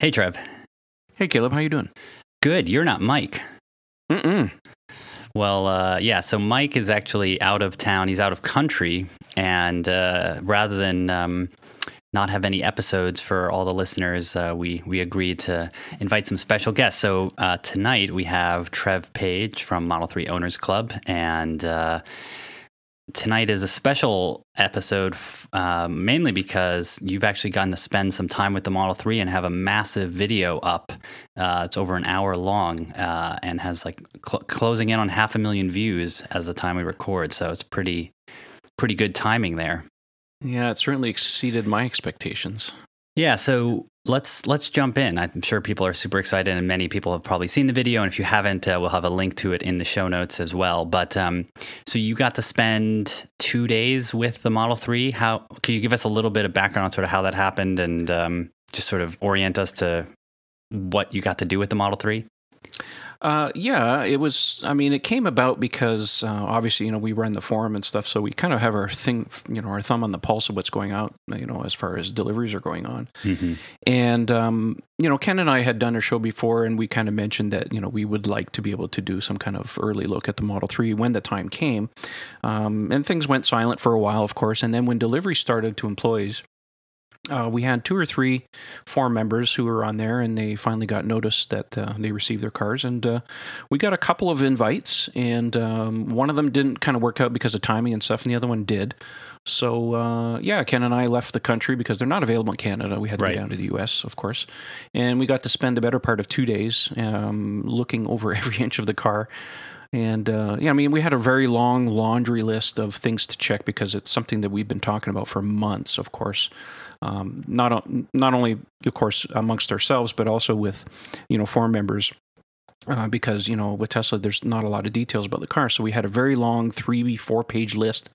Hey, Trev. Hey, Caleb, how you doing? Good. You're not Mike. Mm-mm. Well, uh, yeah. So Mike is actually out of town. He's out of country, and uh, rather than um, not have any episodes for all the listeners, uh, we we agreed to invite some special guests. So uh, tonight we have Trev Page from Model Three Owners Club, and uh, tonight is a special episode, uh, mainly because you've actually gotten to spend some time with the Model 3 and have a massive video up. Uh, it's over an hour long uh, and has like cl- closing in on half a million views as the time we record. So it's pretty, pretty good timing there. Yeah, it certainly exceeded my expectations. Yeah, so let's let's jump in. I'm sure people are super excited, and many people have probably seen the video. And if you haven't, uh, we'll have a link to it in the show notes as well. But um, so you got to spend two days with the Model Three. How can you give us a little bit of background on sort of how that happened, and um, just sort of orient us to what you got to do with the Model Three? Uh, yeah, it was. I mean, it came about because uh, obviously, you know, we run the forum and stuff, so we kind of have our thing, you know, our thumb on the pulse of what's going out, you know, as far as deliveries are going on. Mm-hmm. And um, you know, Ken and I had done a show before, and we kind of mentioned that you know we would like to be able to do some kind of early look at the Model Three when the time came. Um, and things went silent for a while, of course, and then when delivery started to employees, uh, we had two or three forum members who were on there, and they finally got notice that uh, they received their cars. And uh, we got a couple of invites, and um, one of them didn't kind of work out because of timing and stuff, and the other one did. So uh, yeah, Ken and I left the country because they're not available in Canada. We had to right. go down to the U.S., of course, and we got to spend the better part of two days um, looking over every inch of the car. And uh, yeah, I mean, we had a very long laundry list of things to check because it's something that we've been talking about for months, of course um, not not only of course amongst ourselves, but also with you know forum members uh, because you know with Tesla there's not a lot of details about the car, so we had a very long three four page list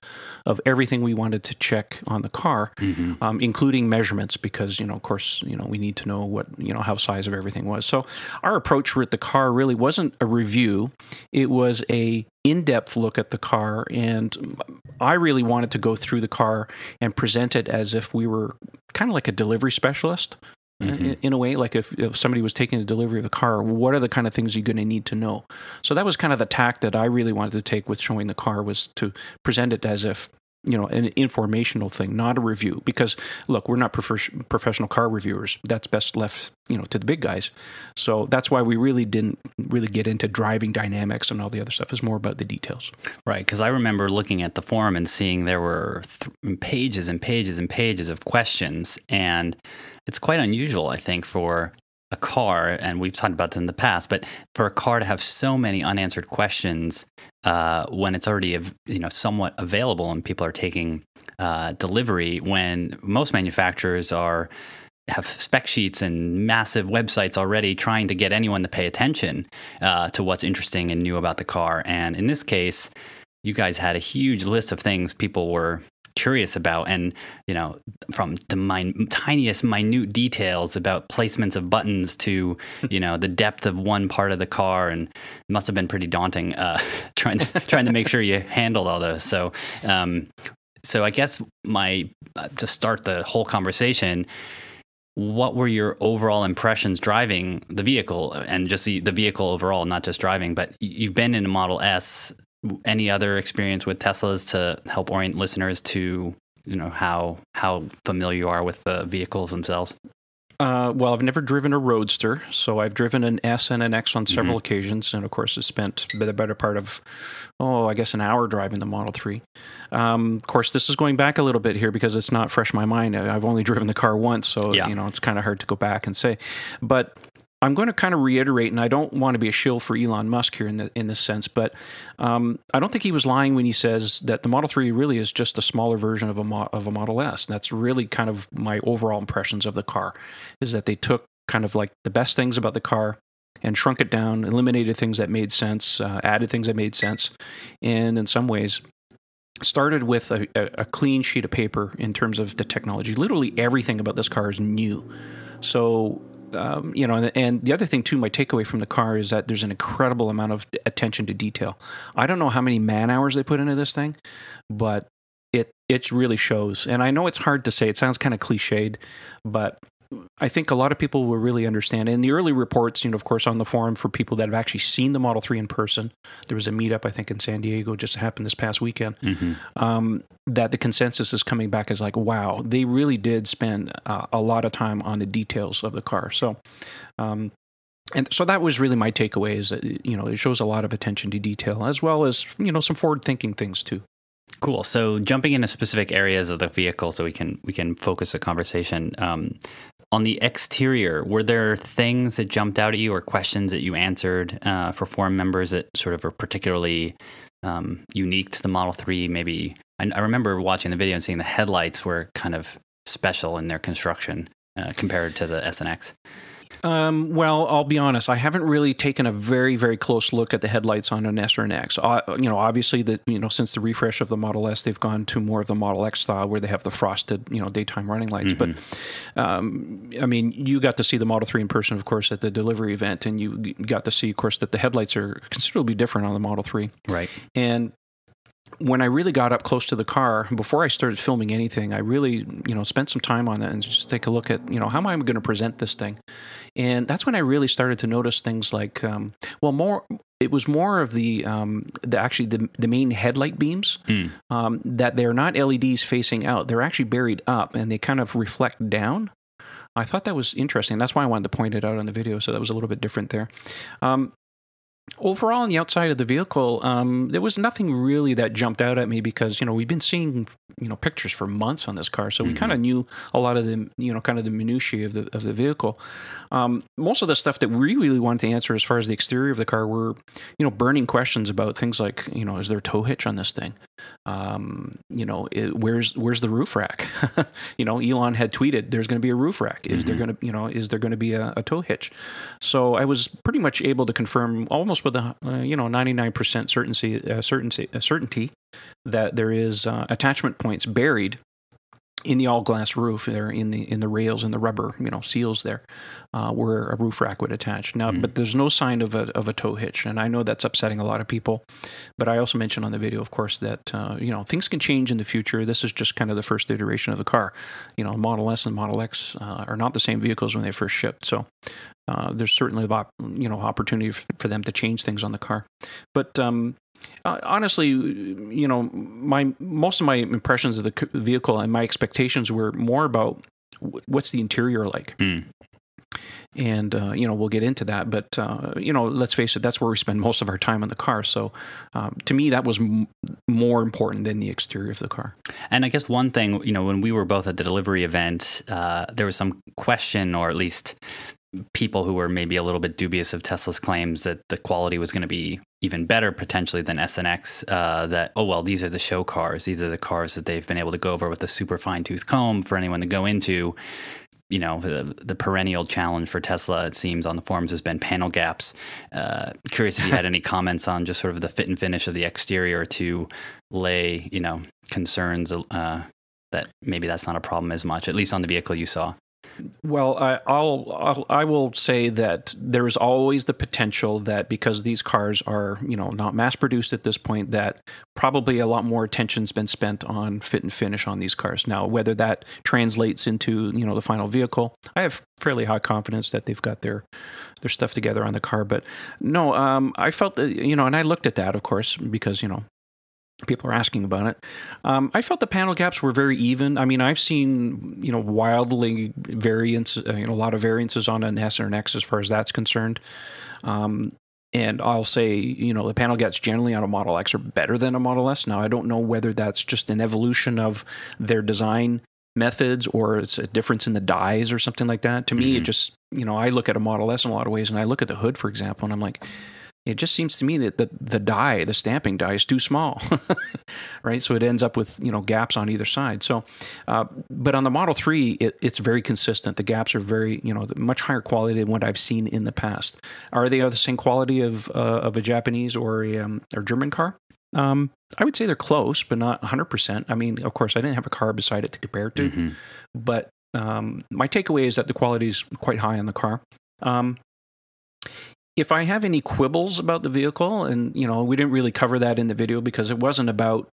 of everything we wanted to check on the car, mm-hmm. um, including measurements because you know of course you know we need to know what you know how size of everything was. So our approach with the car really wasn't a review; it was a in-depth look at the car and I really wanted to go through the car and present it as if we were kind of like a delivery specialist mm-hmm. in, in, a way like if, if somebody was taking a delivery of the car what are the kind of things you're going to need to know? So that was kind of the tack that i really wanted to take with showing the car was to present it as if you know an informational thing not a review. Because look we're not prof- professional car reviewers. That's best left you know to the big guys. So that's why we really didn't really get into driving dynamics and all the other stuff. It's more about the details. Right because i remember looking at the forum and seeing there were th- pages and pages and pages of questions. And it's quite unusual i think for a car, and we've talked about this in the past, but for a car to have so many unanswered questions uh, when it's already you know somewhat available and people are taking uh, delivery, when most manufacturers are have spec sheets and massive websites already trying to get anyone to pay attention uh, to what's interesting and new about the car. And in this case, you guys had a huge list of things people were curious about and you know from the min- tiniest minute details about placements of buttons to you know the depth of one part of the car and must have been pretty daunting uh, trying to trying to make sure you handled all those. So um, so I guess my uh, to start the whole conversation what were your overall impressions driving the vehicle? And just the, the vehicle overall, not just driving, but you've been in a Model S any other experience with Teslas to help orient listeners to you know how how familiar you are with the vehicles themselves? Uh, well, I've never driven a Roadster, so I've driven an S and an X on several mm-hmm. occasions, and of course, I spent the better part of, oh, I guess an hour driving the Model Three. Um, of course, this is going back a little bit here because it's not fresh in my mind. I've only driven the car once, so yeah. you know it's kind of hard to go back and say. But I'm going to kind of reiterate, and I don't want to be a shill for Elon Musk here in the, in this sense, but um, I don't think he was lying when he says that the Model 3 really is just a smaller version of a mo- of a Model S. And that's really kind of my overall impressions of the car, is that they took kind of like the best things about the car and shrunk it down, eliminated things that made sense, uh, added things that made sense, and in some ways started with a, a, clean sheet of paper in terms of the technology. Literally everything about this car is new. So um, you know, and, and, the other thing too, my takeaway from the car is that there's an incredible amount of attention to detail. I don't know how many man hours they put into this thing, but it it really shows. And I know it's hard to say; it sounds kind of cliched, but I think a lot of people will really understand. In the early reports, you know, of course, on the forum for people that have actually seen the Model 3 in person, there was a meetup, I think, in San Diego just happened this past weekend, Mm-hmm. um, that the consensus is coming back as like, wow, they really did spend uh, a lot of time on the details of the car. So, um, and so that was really my takeaway is that, you know, it shows a lot of attention to detail as well as, you know, some forward thinking things too. Cool. So jumping into specific areas of the vehicle, so we can we can focus the conversation. Um, on the exterior, were there things that jumped out at you, or questions that you answered uh, for forum members that sort of are particularly um, unique to the Model Three? Maybe I, I remember watching the video and seeing the headlights were kind of special in their construction uh, compared to the S and X. Um, well, I'll be honest. I haven't really taken a very, very close look at the headlights on an S or an X. Uh, you know, obviously, the you know since the refresh of the Model S, they've gone to more of the Model X style where they have the frosted, you know, daytime running lights. But um, I mean, you got to see the Model Three in person, of course, at the delivery event, and you got to see, of course, that the headlights are considerably different on the Model Three. Right. And when I really got up close to the car, before I started filming anything, I really, you know, spent some time on that and just take a look at, you know, how am I going to present this thing? And that's when I really started to notice things like, um, well, more. It was more of the, um, the actually the the main headlight beams Mm. um, that they're not LEDs facing out; they're actually buried up, and they kind of reflect down. I thought that was interesting. That's why I wanted to point it out on the video, so that was a little bit different there. Um, overall on the outside of the vehicle um, there was nothing really that jumped out at me because you know we've been seeing you know pictures for months on this car so we kind of knew a lot of the you know kind of the minutiae of the of the vehicle. Um, most of the stuff that we really wanted to answer as far as the exterior of the car were you know burning questions about things like you know is there a tow hitch on this thing um, you know it, where's where's the roof rack? You know Elon had tweeted there's going to be a roof rack. Is there going to you know is there going to be a, a tow hitch? So I was pretty much able to confirm almost with a uh, you know 99% certainty uh, certainty uh, certainty that there is uh, attachment points buried in the all glass roof there in the in the rails and the rubber you know seals there uh, where a roof rack would attach. Now but there's no sign of a of a tow hitch and I know that's upsetting a lot of people but I also mentioned on the video of course that uh, you know things can change in the future. This is just kind of the first iteration of the car. You know Model S and Model X uh, are not the same vehicles when they first shipped so uh, there's certainly op- you know opportunity for them to change things on the car. But um, uh, honestly, you know, my most of my impressions of the vehicle and my expectations were more about what's the interior like. Mm. And uh, you know we'll get into that, but uh, you know let's face it, that's where we spend most of our time in the car. So um, to me, that was m- more important than the exterior of the car. And I guess one thing, you know, when we were both at the delivery event, uh, there was some question, or at least people who were maybe a little bit dubious of Tesla's claims that the quality was going to be even better potentially than S and X. Uh, that oh well, these are the show cars. These are the cars that they've been able to go over with a super fine tooth comb for anyone to go into. You know, the, the perennial challenge for Tesla, it seems, on the forums has been panel gaps. Uh, curious if you had any comments on just sort of the fit and finish of the exterior to lay, you know, concerns uh, that maybe that's not a problem as much, at least on the vehicle you saw. Well, I, I'll, I'll I will say that there is always the potential that because these cars are you know not mass produced at this point, that probably a lot more attention's been spent on fit and finish on these cars. Now, whether that translates into you know the final vehicle, I have fairly high confidence that they've got their their stuff together on the car. But no, um, I felt that you know, and I looked at that, of course, because you know people are asking about it. Um, I felt the panel gaps were very even. I mean, I've seen you know wildly variance, uh, you know, a lot of variances on an S or an X as far as that's concerned. Um, and I'll say, you know, the panel gaps generally on a Model X are better than a Model S. Now, I don't know whether that's just an evolution of their design methods or it's a difference in the dies or something like that. To me, it just, you know, I look at a Model S in a lot of ways and I look at the hood, for example, and I'm like, it just seems to me that the, the die, the stamping die, is too small, right? So it ends up with you know gaps on either side. So, uh, but on the Model Three, it, it's very consistent. The gaps are very you know much higher quality than what I've seen in the past. Are they of the same quality of uh, of a Japanese or a um, or German car? Um, I would say they're close, but not 100%. I mean, of course, I didn't have a car beside it to compare it to, Mm-hmm. but um, my takeaway is that the quality is quite high on the car. Um, if I have any quibbles about the vehicle, and you know, we didn't really cover that in the video because it wasn't about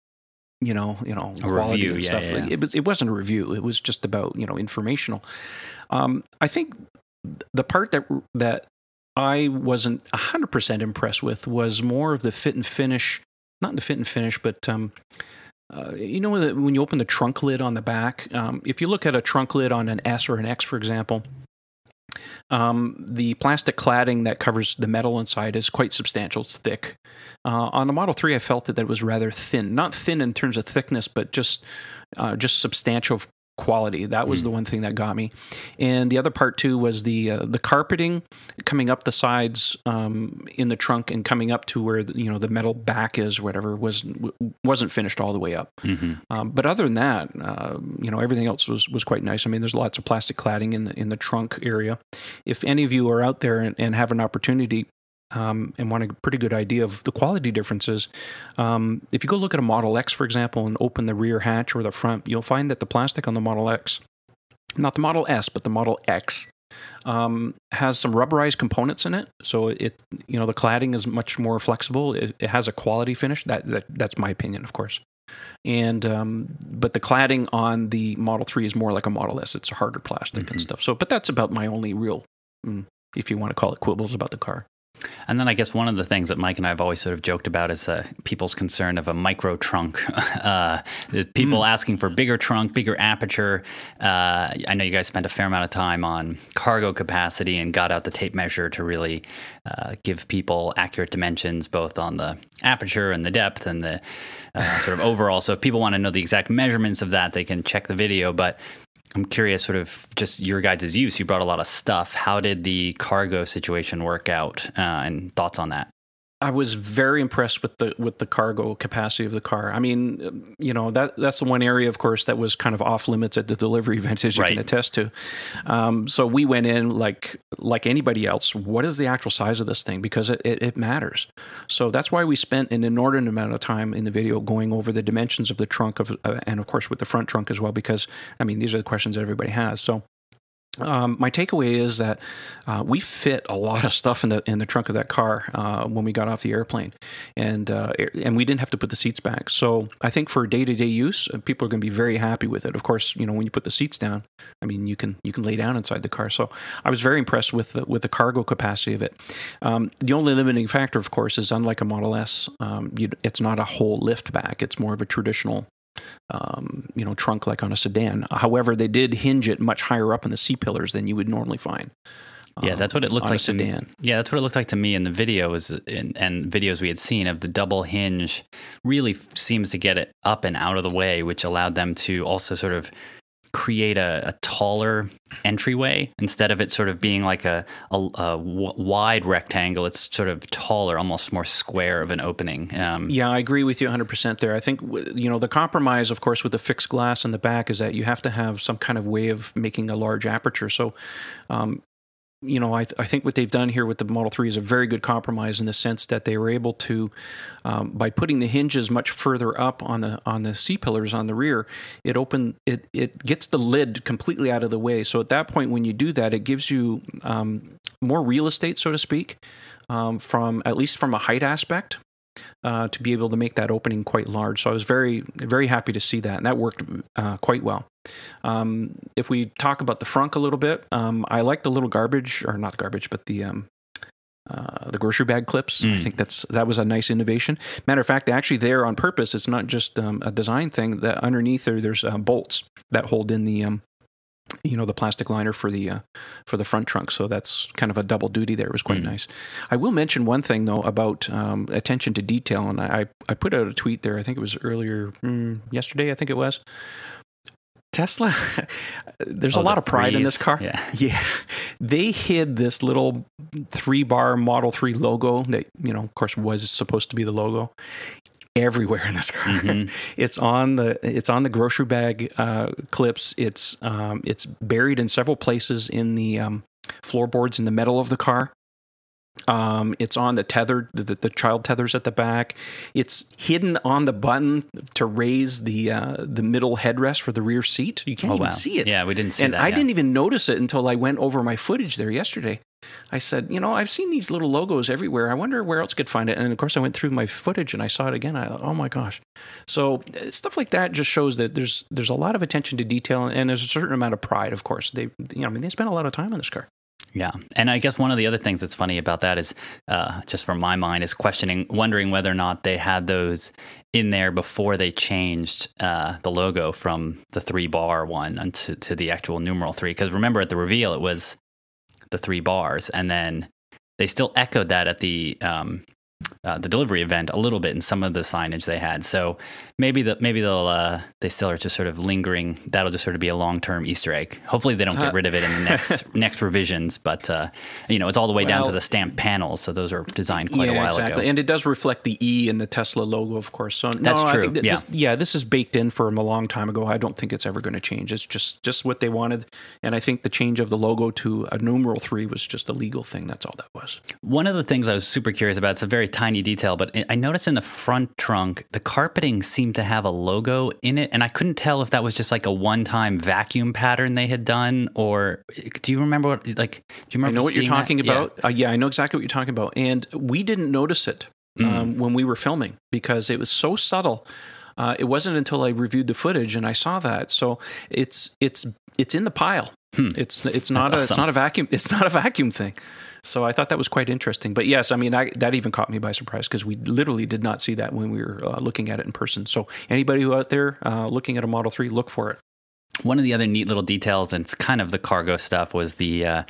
you know, you know, A quality review, and yeah, stuff. yeah, yeah. It was it wasn't a review. It was just about you know informational. Um, I think the part that that I wasn't hundred percent impressed with was more of the fit and finish. Not the fit and finish, but um, uh, you know when, the, when you open the trunk lid on the back. Um, if you look at a trunk lid on an S or an X, for example, um, the plastic cladding that covers the metal inside is quite substantial. It's thick. Uh, on the Model Three, I felt that that it was rather thin. Not thin in terms of thickness, but just uh, just substantial quality. That was Mm. the one thing that got me. And the other part too was the uh, the carpeting coming up the sides um, in the trunk and coming up to where the, you know the metal back is, whatever was w- wasn't finished all the way up. hmm Um, but other than that, uh, you know, everything else was was quite nice. I mean, there's lots of plastic cladding in the in the trunk area. If any of you are out there and, and have an opportunity um, and want a pretty good idea of the quality differences, um, if you go look at a Model X, for example, and open the rear hatch or the front, you'll find that the plastic on the Model X, not the Model S, but the Model X. Um, has some rubberized components in it, so it you know the cladding is much more flexible. It, it has a quality finish. That, that that's my opinion, of course and um, but the cladding on the Model Three is more like a Model S. It's harder plastic Mhm. and stuff. So, but that's about my only real, mm, if you want to call it quibbles about the car. And then I guess one of the things that Mike and I have always sort of joked about is uh, people's concern of a micro trunk. uh, people asking for bigger trunk, bigger aperture. Uh, I know you guys spent a fair amount of time on cargo capacity and got out the tape measure to really uh, give people accurate dimensions, both on the aperture and the depth and the uh, sort of overall. So if people want to know the exact measurements of that, they can check the video. But I'm curious, sort of just your guys' use. You brought a lot of stuff. How did the cargo situation work out? Uh, and thoughts on that? I was very impressed with the with the cargo capacity of the car. I mean, you know that that's the one area, of course, that was kind of off limits at the delivery event, as you Right. can attest to. Um, so we went in like like anybody else. What is the actual size of this thing? Because it, it, it matters. So that's why we spent an inordinate amount of time in the video going over the dimensions of the trunk of, uh, and of course with the front trunk as well. Because I mean, these are the questions that everybody has. So um, my takeaway is that uh, we fit a lot of stuff in the in the trunk of that car uh, when we got off the airplane, and uh, and we didn't have to put the seats back. So I think for day to day use, uh, people are going to be very happy with it. Of course, you know when you put the seats down, I mean you can you can lay down inside the car. So I was very impressed with the, with the cargo capacity of it. Um, the only limiting factor, of course, is unlike a Model S, um, it's not a whole lift back. It's more of a traditional um, you know, trunk like on a sedan. However, they did hinge it much higher up in the C pillars than you would normally find. Yeah, that's what it looked on a like me. sedan. Yeah, that's what it looked like to me in the videos and, and videos we had seen of the double hinge. Really seems to get it up and out of the way, which allowed them to also sort of create a, a taller entryway instead of it sort of being like a, a, a w- wide rectangle. It's sort of taller, almost more square of an opening. Um, Yeah, I agree with you 100% there. I think, you know, the compromise, of course, with the fixed glass in the back is that you have to have some kind of way of making a large aperture. So, um, you know, I, I think what they've done here with the Model 3 is a very good compromise in the sense that they were able to, um, by putting the hinges much further up on the on the C pillars on the rear, it open it it gets the lid completely out of the way. So at that point, when you do that, it gives you um, more real estate, so to speak, um, from at least from a height aspect uh, to be able to make that opening quite large. So I was very, very happy to see that, and that worked uh, quite well. Um, if we talk about the frunk a little bit, um, I like the little garbage, or not garbage, but the um, uh, the grocery bag clips. I Mm. think that's that was a nice innovation. Matter of fact, actually, there on purpose. It's not just um, a design thing. That underneath there, there's uh, bolts that hold in the um, you know the plastic liner for the uh, for the front trunk. So that's kind of a double duty there. It was quite Mm. nice. I will mention one thing though about um, attention to detail, and I I put out a tweet there. I think it was earlier mm, yesterday. I think it was. Tesla, there's oh, a lot of pride in this car. Yeah. Yeah. They hid this little three bar Model 3 logo that, you know, of course was supposed to be the logo everywhere in this car. Mhm. It's on the it's on the grocery bag uh, clips. It's um, it's buried in several places in the um, floorboards in the metal of the car. Um, it's on the tether, the, the child tethers at the back. It's hidden on the button to raise the uh, the middle headrest for the rear seat. You can't Oh, even wow. see it. Yeah, we didn't see and that, I yeah. didn't even notice it until I went over my footage there yesterday. I said, you know, I've seen these little logos everywhere. I wonder where else could find it. And of course, I went through my footage and I saw it again. I thought, oh my gosh. So uh, stuff like that just shows that there's there's a lot of attention to detail and there's a certain amount of pride. Of course, they you know, I mean, they spent a lot of time on this car. Yeah, and I guess one of the other things that's funny about that is, uh, just from my mind, is questioning, wondering whether or not they had those in there before they changed uh, the logo from the three bar one unto to the actual numeral three. Because remember, at the reveal, it was the three bars, and then they still echoed that at the um, uh, the delivery event a little bit in some of the signage they had. So maybe the maybe they'll uh, they still are just sort of lingering. That'll just sort of be a long term Easter egg. Hopefully they don't get Uh, rid of it in the next next revisions. But uh, you know it's all the way down to the stamp panels, so those are designed quite yeah, a while exactly. ago. And it does reflect the E in the Tesla logo, of course. So no, That's I true, think that yeah. This, yeah, this is baked in for them a long time ago. I don't think it's ever going to change. It's just just what they wanted, and I think the change of the logo to a numeral three was just a legal thing. That's all that was. One of the things I was super curious about, it's a very tiny detail, but I noticed in the front trunk, the carpeting seemed to have a logo in it. And I couldn't tell if that was just like a one time vacuum pattern they had done, or do you remember what, like, do you remember I know what you're seeing that? talking Yeah. about. Uh, yeah, I know exactly what you're talking about. And we didn't notice it Mm. um, when we were filming because it was so subtle. Uh, it wasn't until I reviewed the footage and I saw that. So it's it's it's in the pile. Hmm. It's it's not a it's not a vacuum it's not a vacuum thing. So I thought that was quite interesting. But yes, I mean I, that even caught me by surprise because we literally did not see that when we were uh, looking at it in person. So anybody who out there uh, looking at a Model Three, look for it. One of the other neat little details, and it's kind of the cargo stuff, was the uh,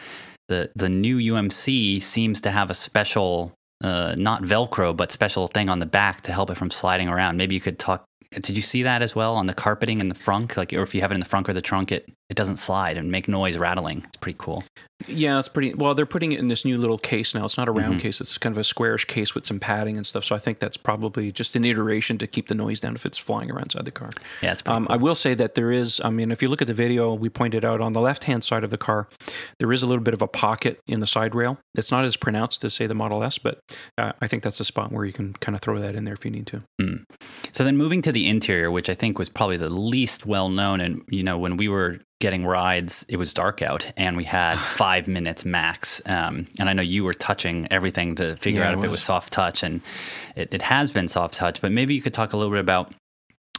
the the new UMC seems to have a special, uh, not Velcro, but special thing on the back to help it from sliding around. Maybe you could talk. Did you see that as well on the carpeting in the front? Like, or if you have it in the front or the trunk, it it doesn't slide and make noise rattling. It's pretty cool. Yeah, it's pretty well. They're putting it in this new little case now. It's not a round Mm-hmm. case; it's kind of a squarish case with some padding and stuff. So I think that's probably just an iteration to keep the noise down if it's flying around inside the car. Yeah, it's pretty Um, cool. I will say that there is. I mean, if you look at the video, we pointed out on the left-hand side of the car, there is a little bit of a pocket in the side rail. It's not as pronounced as say the Model S, but uh, I think that's a spot where you can kind of throw that in there if you need to. So then moving to the interior, which I think was probably the least well known, and you know when we were getting rides, it was dark out and we had five minutes max. Um, and I know you were touching everything to figure Yeah, out if it was. was soft touch, and it, it has been soft touch. But maybe you could talk a little bit about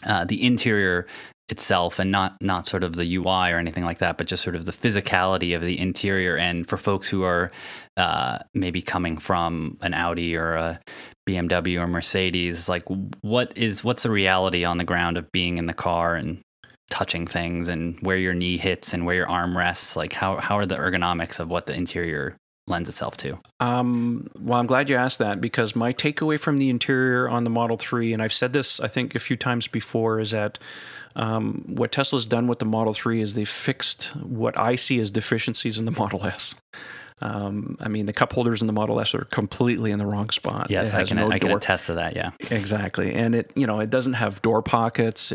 uh, the interior itself and not not sort of the UI or anything like that, but just sort of the physicality of the interior. And for folks who are uh, maybe coming from an Audi or a BMW or Mercedes, like what is what's the reality on the ground of being in the car and touching things and where your knee hits and where your arm rests? Like how how are the ergonomics of what the interior lends itself to? Um, well, I'm glad you asked that because my takeaway from the interior on the Model 3, and I've said this, I think, a few times before, is that um, what Tesla's done with the Model 3 is they fixed what I see as deficiencies in the Model S. Um, I mean, the cup holders in the Model S are completely in the wrong spot. Yes, I can no I can attest to that. Yeah. Exactly, and it you know it doesn't have door pockets.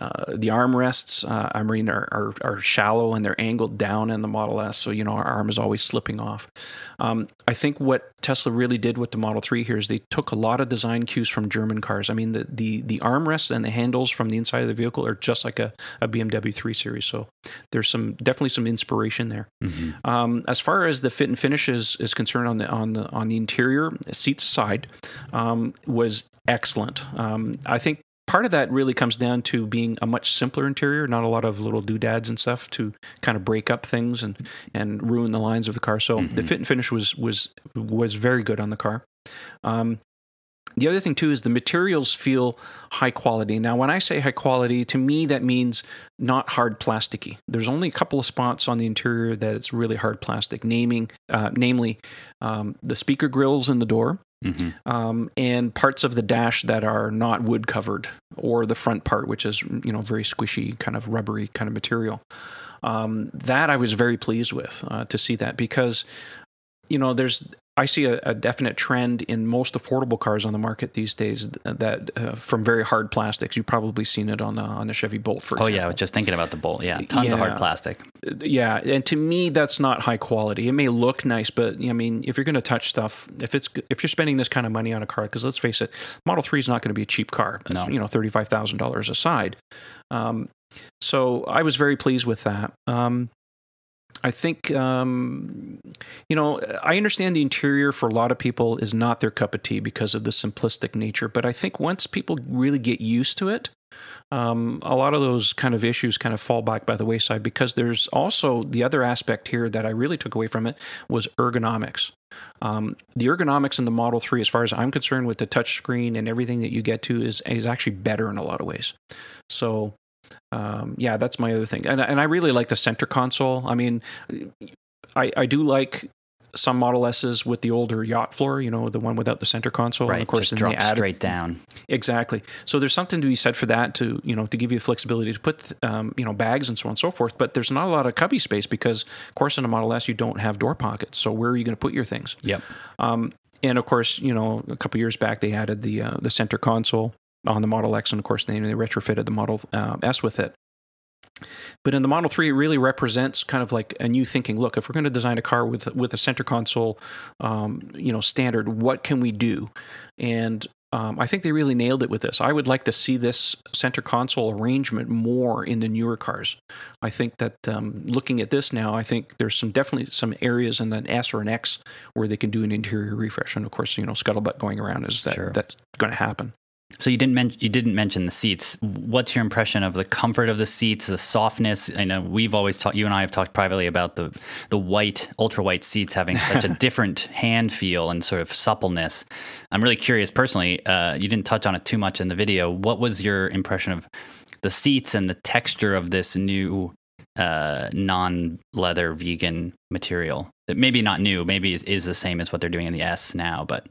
Uh, the armrests, uh, I mean, are, are are shallow and they're angled down in the Model S, so you know our arm is always slipping off. Um, I think what Tesla really did with the Model Three here is they took a lot of design cues from German cars. I mean, the the the armrests and the handles from the inside of the vehicle are just like a, a BMW 3 Series. So there's some definitely some inspiration there. Um, as far as the fit and finish is, is concerned on the on the on the interior, seats aside, um, was excellent. Um, I think part of that really comes down to being a much simpler interior, not a lot of little doodads and stuff to kind of break up things and and ruin the lines of the car. So the fit and finish was was was very good on the car. Um, the other thing too is the materials feel high quality. Now, when I say high quality, to me that means not hard plasticky. There's only a couple of spots on the interior that it's really hard plastic. Naming, uh, namely, um, the speaker grills in the door, hmm um, and parts of the dash that are not wood covered, or the front part, which is you know very squishy, kind of rubbery kind of material. Um, that I was very pleased with uh, to see that because you know there's I see a, a, definite trend in most affordable cars on the market these days that uh, from very hard plastics. You've probably seen it on the on the Chevy Bolt, for example. Oh yeah, I was just thinking about the Bolt. Yeah, tons yeah. of hard plastic. Yeah, and to me, that's not high quality. It may look nice, but I mean, if you're going to touch stuff, if it's if you're spending this kind of money on a car, because let's face it, Model Three is not going to be a cheap car. It's, no. you know, thirty five thousand dollars aside. Um, so I was very pleased with that. Um, I think, um, you know, I understand the interior for a lot of people is not their cup of tea because of the simplistic nature. But I think once people really get used to it, um, a lot of those kind of issues kind of fall back by the wayside because there's also the other aspect here that I really took away from it was ergonomics. Um, the ergonomics in the Model 3, as far as I'm concerned, with the touchscreen and everything that you get to, is, is actually better in a lot of ways. So um, yeah, that's my other thing, and and I really like the center console. I mean, I I do like some Model S's with the older yacht floor, you know, the one without the center console. Right, and of course, just drop straight down. Exactly. So there's something to be said for that to, you know, to give you flexibility to put, um, you know, bags and so on and so forth. But there's not a lot of cubby space because, of course, in a Model S, you don't have door pockets. So where are you going to put your things? Yep. Um, and of course, you know, a couple years back, they added the uh, the center console on the Model X, and of course, they, they retrofitted the Model uh, S with it. But in the Model 3, it really represents kind of like a new thinking. Look, if we're going to design a car with with a center console, um, you know, standard, what can we do? And um, I think they really nailed it with this. I would like to see this center console arrangement more in the newer cars. I think that um, looking at this now, I think there's some definitely some areas in an S or an X where they can do an interior refresh. And of course, you know, scuttlebutt going around is that sure. that's going to happen. So you didn't mention you didn't mention the seats. What's your impression of the comfort of the seats, the softness? I know we've always talked. You and I have talked privately about the the white, ultra white seats having such a different hand feel and sort of suppleness. I'm really curious personally. Uh, you didn't touch on it too much in the video. What was your impression of the seats and the texture of this new uh, non leather vegan material? That maybe not new. Maybe is the same as what they're doing in the S now, but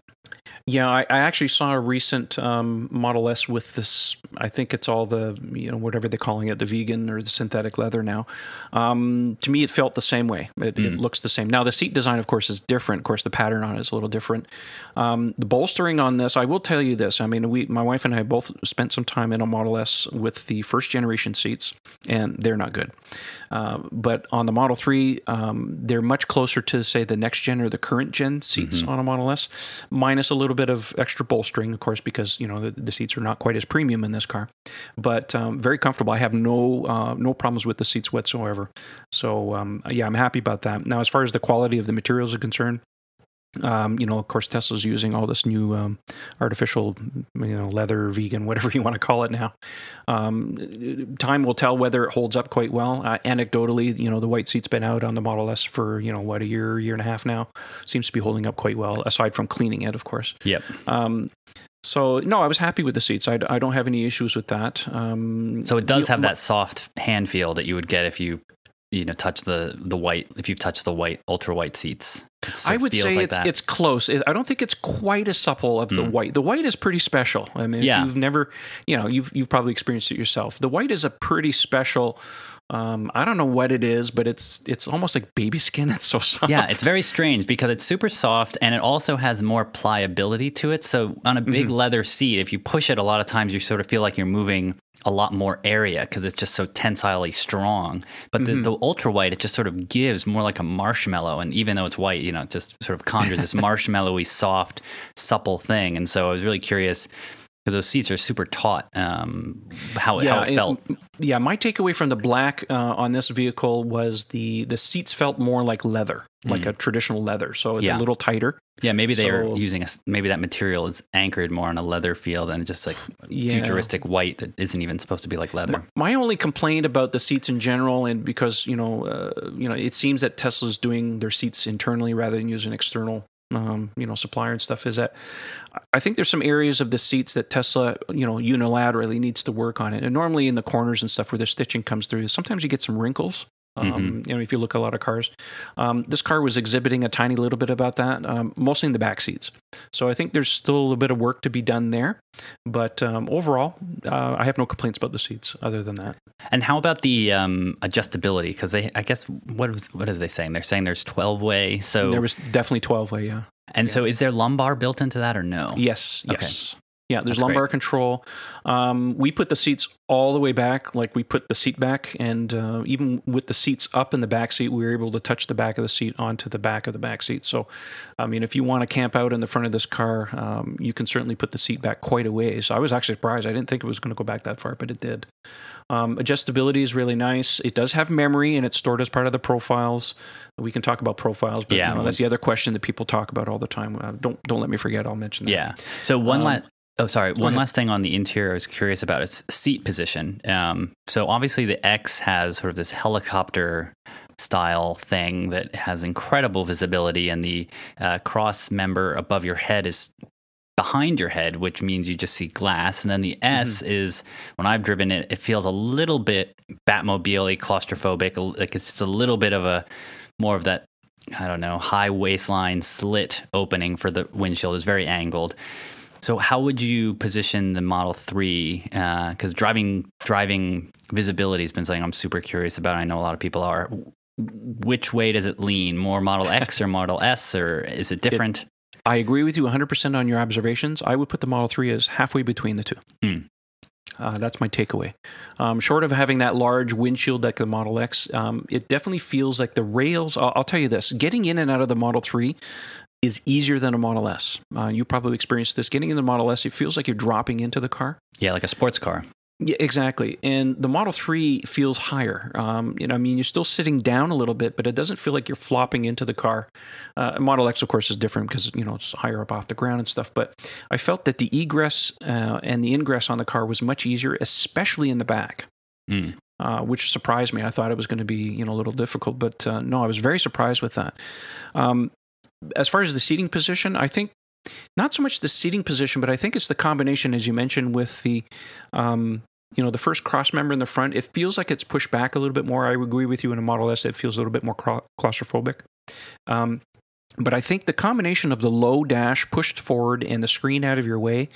yeah, I, I, actually saw a recent um, Model S with this. I think it's all the you know whatever they're calling it, the vegan or the synthetic leather now. Um, to me, it felt the same way. It, mm. it, looks the same. Now the seat design, of course, is different. Of course, the pattern on it is a little different. Um, the bolstering on this, I will tell you this. I mean, we, my wife and I both spent some time in a Model S with the first generation seats, and they're not good. Uh, but on the Model 3, um, they're much closer to, say, the next gen or the current gen seats mm-hmm. on a Model S, minus a little bit of extra bolstering, of course, because you know the, the seats are not quite as premium in this car. But um, very comfortable. I have no uh, no problems with the seats whatsoever. So um, yeah, I'm happy about that. Now, as far as the quality of the materials are concerned, um, you know, of course, Tesla's using all this new um, artificial, you know, leather, vegan, whatever you want to call it now. Um, time will tell whether it holds up quite well. Uh, anecdotally, you know, the white seat's been out on the Model S for you know what a year, year and a half now. Seems to be holding up quite well, aside from cleaning it, of course. Yep. Um, so no, I was happy with the seats. I, I don't have any issues with that. Um, so it does have that soft hand feel that you would get if you you know touch the the white if you've touched the white ultra white seats. I would say like it's that. it's close. I don't think it's quite as supple of the mm. white. The white is pretty special. I mean, yeah. you've never, you know, you've you've probably experienced it yourself. The white is a pretty special. Um, I don't know what it is, but it's it's almost like baby skin. It's so soft. Yeah, it's very strange because it's super soft and it also has more pliability to it. So on a big mm-hmm. leather seat, if you push it, a lot of times you sort of feel like you're moving a lot more area because it's just so tensilely strong. But mm-hmm. the, the, ultra white, it just sort of gives more like a marshmallow. And even though it's white, you know, it just sort of conjures this marshmallowy, soft, supple thing. And so I was really curious because those seats are super taut. Um, how, yeah, how it felt. It, yeah, my takeaway from the black uh, on this vehicle was the the seats felt more like leather, mm. like a traditional leather. So it's yeah. a little tighter. Yeah, maybe they so, are using a maybe that material is anchored more on a leather feel than just like yeah. futuristic white that isn't even supposed to be like leather. My, my only complaint about the seats in general, and because you know, uh, you know, it seems that Tesla's doing their seats internally rather than using external um, you know, supplier and stuff is that I think there's some areas of the seats that Tesla, you know, unilaterally needs to work on it. And normally in the corners and stuff where the stitching comes through, sometimes you get some wrinkles. Um, mm-hmm. You know, if you look at a lot of cars, um, this car was exhibiting a tiny little bit about that, um, mostly in the back seats. So I think there's still a bit of work to be done there. But um, overall, uh, I have no complaints about the seats other than that. And how about the um, adjustability? Because I guess, what was what is they saying? They're saying there's 12 way. So there was definitely 12 way. Yeah. And so, is there lumbar built into that or no? Yes, Okay. yes. Yeah, there's That's lumbar great. control. Um, we put the seats all the way back, like we put the seat back, and uh, even with the seats up in the back seat, we were able to touch the back of the seat onto the back of the back seat. So, I mean, if you want to camp out in the front of this car, um, you can certainly put the seat back quite a ways. So I was actually surprised. I didn't think it was going to go back that far, but it did. Um, adjustability is really nice. It does have memory, and it's stored as part of the profiles. We can talk about profiles, but Yeah. you know, that's the other question that people talk about all the time. Uh, don't don't let me forget. I'll mention that. Yeah. So one Um, last. Oh, sorry. One ahead. last thing on the interior I was curious about is seat position. Um, so obviously the X has sort of this helicopter style thing that has incredible visibility, and the uh, cross member above your head is behind your head, which means you just see glass. And then the S Mm-hmm. is when I've driven it, it feels a little bit Batmobile claustrophobic. Like it's just a little bit of a more of that I don't know, high waistline slit opening for the windshield is very angled. So how would you position the Model 3? Because driving driving visibility has been something I'm super curious about. I know a lot of people are. Which way does it lean? More Model X or Model S, or is it different? I agree with you 100% on your observations. I would put the Model 3 as halfway between the two. Hmm. Uh, that's my takeaway. Um, short of having that large windshield like the Model X, um, it definitely feels like the rails. I'll, I'll tell you this getting in and out of the Model 3 is easier than a Model S. Uh, you probably experienced this. Getting in the Model S, it feels like you're dropping into the car. yeah, like a sports car. Yeah, exactly. And the Model 3 feels higher. Um, you know, I mean, you're still sitting down a little bit, but it doesn't feel like you're flopping into the car. Uh, Model X, of course, is different because, you know, it's higher up off the ground and stuff. But I felt that the egress uh, and the ingress on the car was much easier, especially in the back. Mm. Uh, which surprised me. I thought it was going to be, you know, a little difficult, but uh, no, I was very surprised with that. Um, as far as the seating position, I think not so much the seating position, but I think it's the combination, as you mentioned, with the, um, you know, the first cross member in the front. It feels like it's pushed back a little bit more. I agree with you in a Model S. It feels a little bit more claustrophobic. Um, but I think the combination of the low dash pushed forward and the screen out of your way,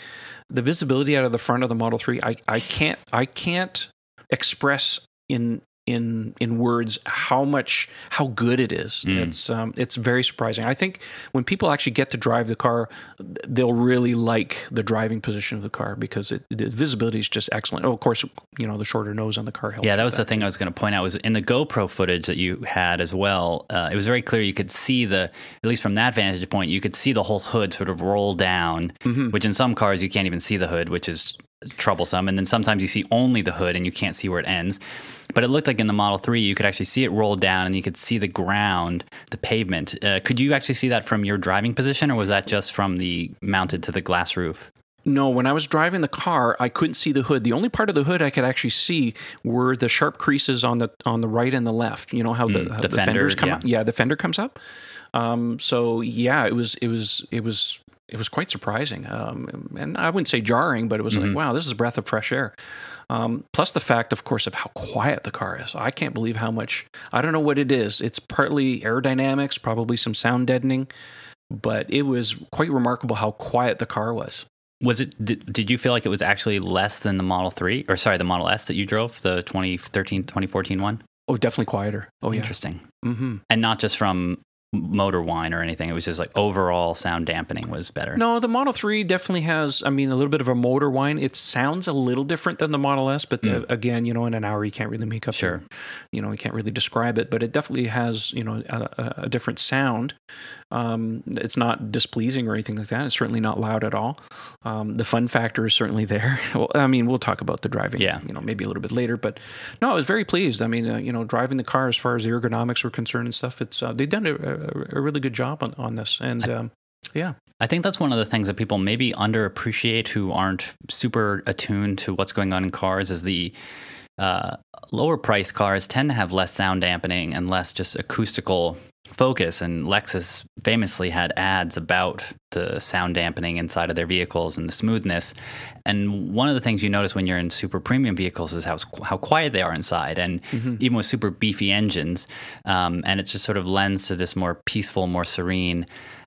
the visibility out of the front of the Model Three, I, I can't I can't express in in in words how much how good it is. Mm. It's um, it's very surprising. I think when people actually get to drive the car, they'll really like the driving position of the car because it, the visibility is just excellent. Oh, of course, you know the shorter nose on the car helps. Yeah, that was the thing I was going to point out. Was in the GoPro footage that you had as well. Uh, it was very clear. You could see the, at least from that vantage point, you could see the whole hood sort of roll down. Mm-hmm. Which in some cars you can't even see the hood, which is troublesome. And then sometimes you see only the hood and you can't see where it ends. But it looked like in the Model Three you could actually see it roll down and you could see the ground, the pavement. Uh, could you actually see that from your driving position, or was that just from the mounted to the glass roof? No, when I was driving the car, I couldn't see the hood. The only part of the hood I could actually see were the sharp creases on the on the right and the left. You know how the, Mm, how the the, fender, fenders come yeah. up. Yeah, the fender comes up. Um, so yeah, it was it was it was it was quite surprising, um, and I wouldn't say jarring, but it was Mm-hmm. like wow, this is a breath of fresh air. Um, plus the fact, of course, of how quiet the car is. I can't believe how much. I don't know what it is. It's partly aerodynamics, probably some sound deadening, but it was quite remarkable how quiet the car was. Was it? Did, did you feel like it was actually less than the Model Three, or sorry, the Model S that you drove, the 2013, 2014 one? Oh, definitely quieter. Oh yeah. Interesting. Mm-hmm. And not just from motor whine or anything. It was just like overall sound dampening was better. No, the Model 3 definitely has, I mean, a little bit of a motor whine. It sounds a little different than the Model S, but the, again, you know, in an hour, you can't really make up, Mm. Sure. you know, you can't really describe it, but it definitely has, you know, a- a different sound. Um, it's not displeasing or anything like that. It's certainly not loud at all. Um, the fun factor is certainly there. Well, I mean, we'll talk about the driving, Yeah. you know, maybe a little bit later, but no, I was very pleased. I mean, uh, you know, driving the car as far as the ergonomics were concerned and stuff, it's, uh, they've done a, a, a really good job on, on this. And, um, yeah. I think that's one of the things that people maybe underappreciate who aren't super attuned to what's going on in cars is the uh, lower price cars tend to have less sound dampening and less just acoustical focus. And Lexus famously had ads about the sound dampening inside of their vehicles and the smoothness. And one of the things you notice when you're in super premium vehicles is how how quiet they are inside, and even with super beefy engines, um, and it just sort of lends to this more peaceful, more serene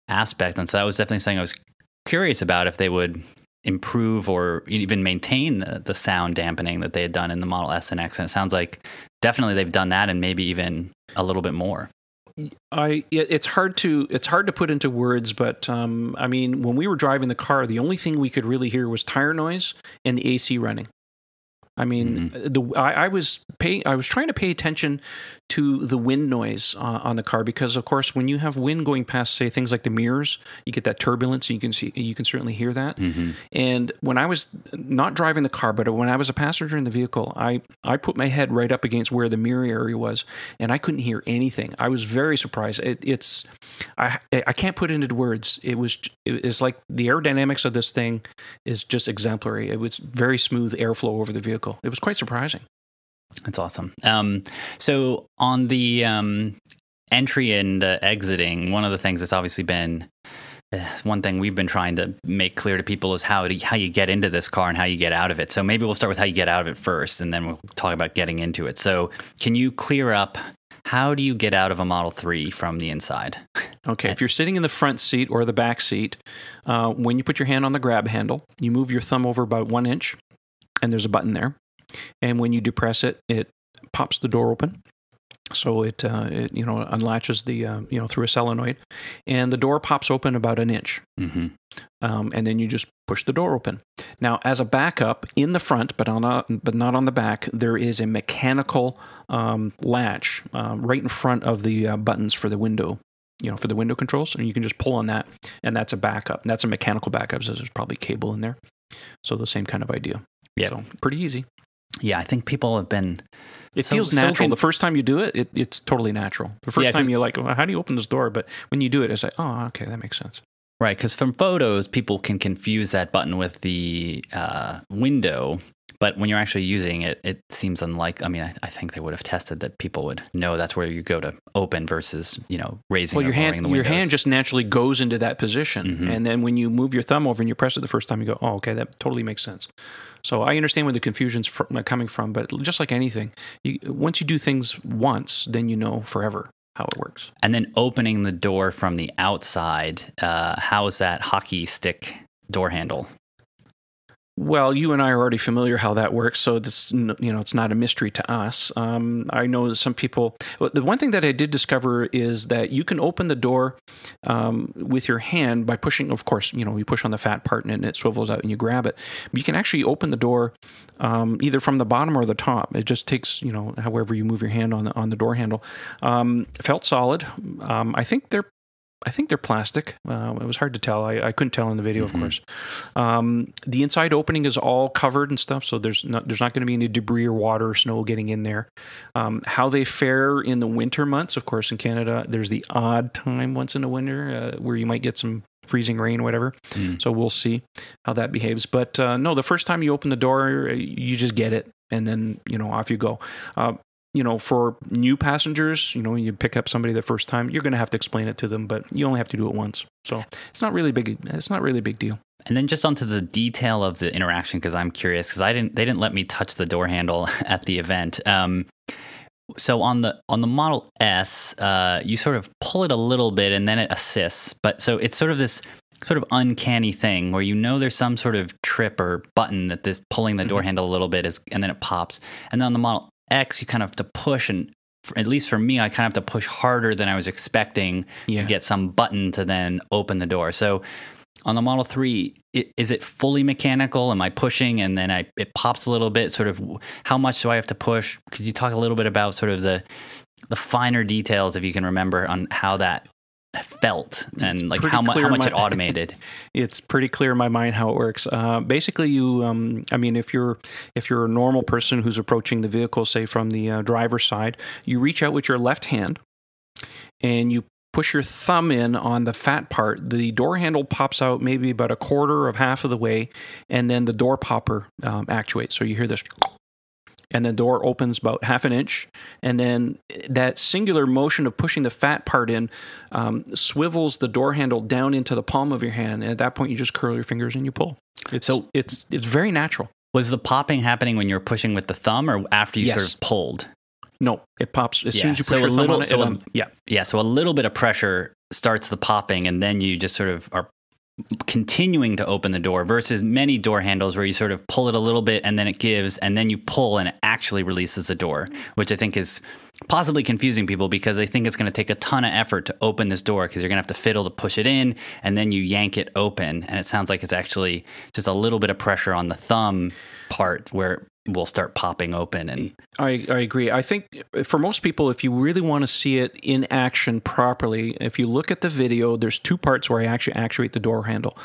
aspect. And so that was definitely something I was curious about if they would improve or even maintain the, the sound dampening that they had done in the Model S and X. And it sounds like definitely they've done that and maybe even a little bit more. I it's hard to it's hard to put into words, but um, I mean, when we were driving the car, the only thing we could really hear was tire noise and the AC running. I mean, mm-hmm. the I, I, was paying. I was trying to pay attention to the wind noise uh, on the car because, of course, when you have wind going past, say things like the mirrors, you get that turbulence. And you can see, you can certainly hear that. Mm-hmm. And when I was not driving the car, but when I was a passenger in the vehicle, I I put my head right up against where the mirror area was, and I couldn't hear anything. I was very surprised. It, it's I I can't put it into words. It was it's like the aerodynamics of this thing is just exemplary. It was very smooth airflow over the vehicle vehicle. It was quite surprising. That's awesome. Um, so on the um, entry and uh, exiting, one of the things that's obviously been uh, one thing we've been trying to make clear to people is how to, how you get into this car and how you get out of it. So maybe we'll start with how you get out of it first, and then we'll talk about getting into it. So can you clear up how do you get out of a Model 3 from the inside? Okay, if you're sitting in the front seat or the back seat, uh, when you put your hand on the grab handle, you move your thumb over about one inch, and there's a button there. And when you depress it, it pops the door open. So it, uh, it you know unlatches the uh, you know through a solenoid, and the door pops open about an inch, mm-hmm. um, and then you just push the door open. Now, as a backup in the front, but on a, but not on the back, there is a mechanical um, latch uh, right in front of the uh, buttons for the window you know, for the window controls, and you can just pull on that, and that's a backup. That's a mechanical backup, so there's probably cable in there. So the same kind of idea. Yeah. So pretty easy. Yeah, I think people have been. It so, feels natural. So the first time you do it, it, it's totally natural. The first yeah, time you're like, well, how do you open this door? But when you do it, it's like, oh, okay, that makes sense. Right, because from photos, people can confuse that button with the uh, window but when you're actually using it, it seems unlike. I mean, I, I, think they would have tested that people would know that's where you go to open versus you know raising. Well, your hand, your hand just naturally goes into that position, mm-hmm. and then when you move your thumb over and you press it the first time, you go, "Oh, okay, that totally makes sense." So I understand where the confusion's coming from, but just like anything, you, once you do things once, then you know forever how it works. And then opening the door from the outside, uh, how is that hockey stick door handle? Well, you and I are already familiar how that works, so this you know it's not a mystery to us. Um, I know that some people. The one thing that I did discover is that you can open the door um, with your hand by pushing. Of course, you know you push on the fat part and it swivels out and you grab it. You can actually open the door um, either from the bottom or the top. It just takes you know however you move your hand on the on the door handle. Um, felt solid. Um, I think they're I think they're plastic. Uh, it was hard to tell. I, I couldn't tell in the video, mm-hmm. of course. Um, the inside opening is all covered and stuff, so there's not there's not going to be any debris or water or snow getting in there. Um, how they fare in the winter months, of course, in Canada, there's the odd time once in the winter uh, where you might get some freezing rain, or whatever. Mm. So we'll see how that behaves. But uh, no, the first time you open the door, you just get it, and then you know off you go. Uh, you know, for new passengers, you know, when you pick up somebody the first time, you're going to have to explain it to them, but you only have to do it once. So it's not really big. It's not really a big deal. And then just onto the detail of the interaction, because I'm curious, because I didn't, they didn't let me touch the door handle at the event. Um, so on the on the Model S, uh, you sort of pull it a little bit and then it assists. But so it's sort of this sort of uncanny thing where you know there's some sort of trip or button that this pulling the door mm-hmm. handle a little bit is, and then it pops. And then on the Model X, you kind of have to push, and for, at least for me, I kind of have to push harder than I was expecting yeah. to get some button to then open the door. So on the Model 3, it, is it fully mechanical? Am I pushing and then I, it pops a little bit? Sort of how much do I have to push? Could you talk a little bit about sort of the the finer details, if you can remember, on how that felt and it's like how much how much it automated. It's pretty clear in my mind how it works. Uh, basically you um, i mean if you're if you're a normal person who's approaching the vehicle say from the uh, driver's side you reach out with your left hand and you push your thumb in on the fat part. The door handle pops out maybe about a quarter of half of the way and then the door popper um, actuates. So you hear this and the door opens about half an inch. And then that singular motion of pushing the fat part in um, swivels the door handle down into the palm of your hand. And at that point, you just curl your fingers and you pull. It's, so it's, it's very natural. Was the popping happening when you were pushing with the thumb or after you yes. sort of pulled? No, it pops as yeah. soon as you push so your thumb little, on it. So a, yeah, yeah. So a little bit of pressure starts the popping, and then you just sort of are continuing to open the door versus many door handles where you sort of pull it a little bit and then it gives and then you pull and it actually releases the door which i think is possibly confusing people because they think it's going to take a ton of effort to open this door because you're going to have to fiddle to push it in and then you yank it open. And it sounds like it's actually just a little bit of pressure on the thumb part where will start popping open and I, I agree. I think for most people, if you really want to see it in action properly, if you look at the video, there's two parts where I actually actuate the door handle.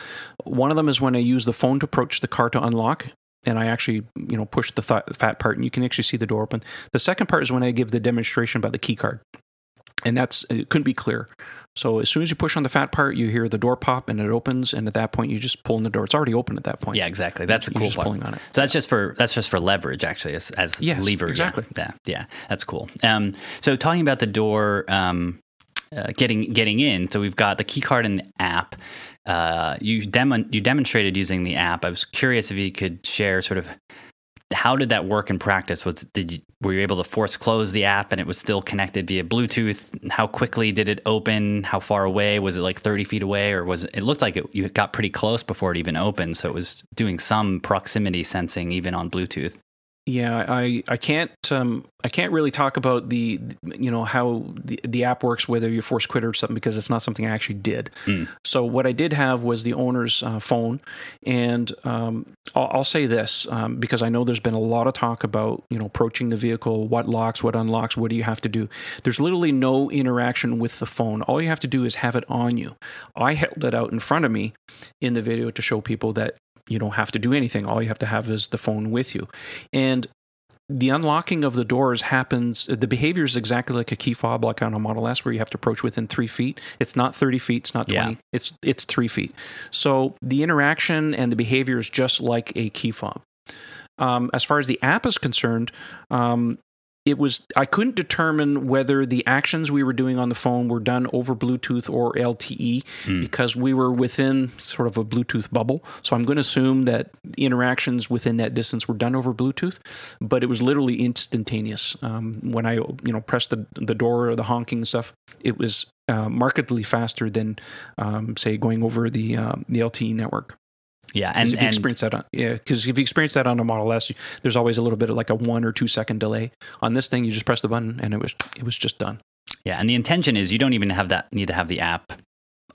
One of them is when I use the phone to approach the car to unlock, and I actually, you know, push the th- fat part, and you can actually see the door open. The second part is when I give the demonstration about the key card, and that's it couldn't be clear. So as soon as you push on the fat part, you hear the door pop and it opens, and at that point, you just pull in the door. It's already open at that point. yeah, exactly. That's a cool part. pulling on it. So that's just for that's just for leverage, actually, as, as Yes, lever. yeah. exactly. Yeah, yeah, that's cool. Um, so talking about the door, um, uh, getting getting in. So we've got the key card in the app. Uh, you demo you demonstrated using the app. I was curious if you could share sort of how did that work in practice? Was did you were you able to force close the app and it was still connected via Bluetooth? How quickly did it open? How far away was it? Like thirty feet away, or was it? It looked like it, you got pretty close before it even opened, so it was doing some proximity sensing even on Bluetooth. Yeah, I I can't um I can't really talk about the you know how the, the app works whether you force quit or something because it's not something I actually did. Mm. So what I did have was the owner's uh, phone, and um, I'll, I'll say this um, because I know there's been a lot of talk about you know approaching the vehicle, what locks, what unlocks, what do you have to do. There's literally no interaction with the phone. All you have to do is have it on you. I held it out in front of me in the video to show people that you don't have to do anything. All you have to have is the phone with you. And the unlocking of the doors happens, the behavior is exactly like a key fob, like on a Model S, where you have to approach within three feet. It's not 30 feet, it's not 20, Yeah. it's, it's three feet. So the interaction and the behavior is just like a key fob. Um, as far as the app is concerned, um, it was I couldn't determine whether the actions we were doing on the phone were done over Bluetooth or LTE because we were within sort of a Bluetooth bubble. So I'm going to assume that interactions within that distance were done over Bluetooth, but it was literally instantaneous. Um, when I you know pressed the the door or the honking and stuff, it was uh, markedly faster than um, say going over the uh, the LTE network. Yeah, And and, if you experience that on yeah, because if you experience that on a Model S, you- there's always a little bit of like a one or two second delay. On this thing, you just press the button and it was it was just done. yeah, and the intention is you don't even have that need to have the app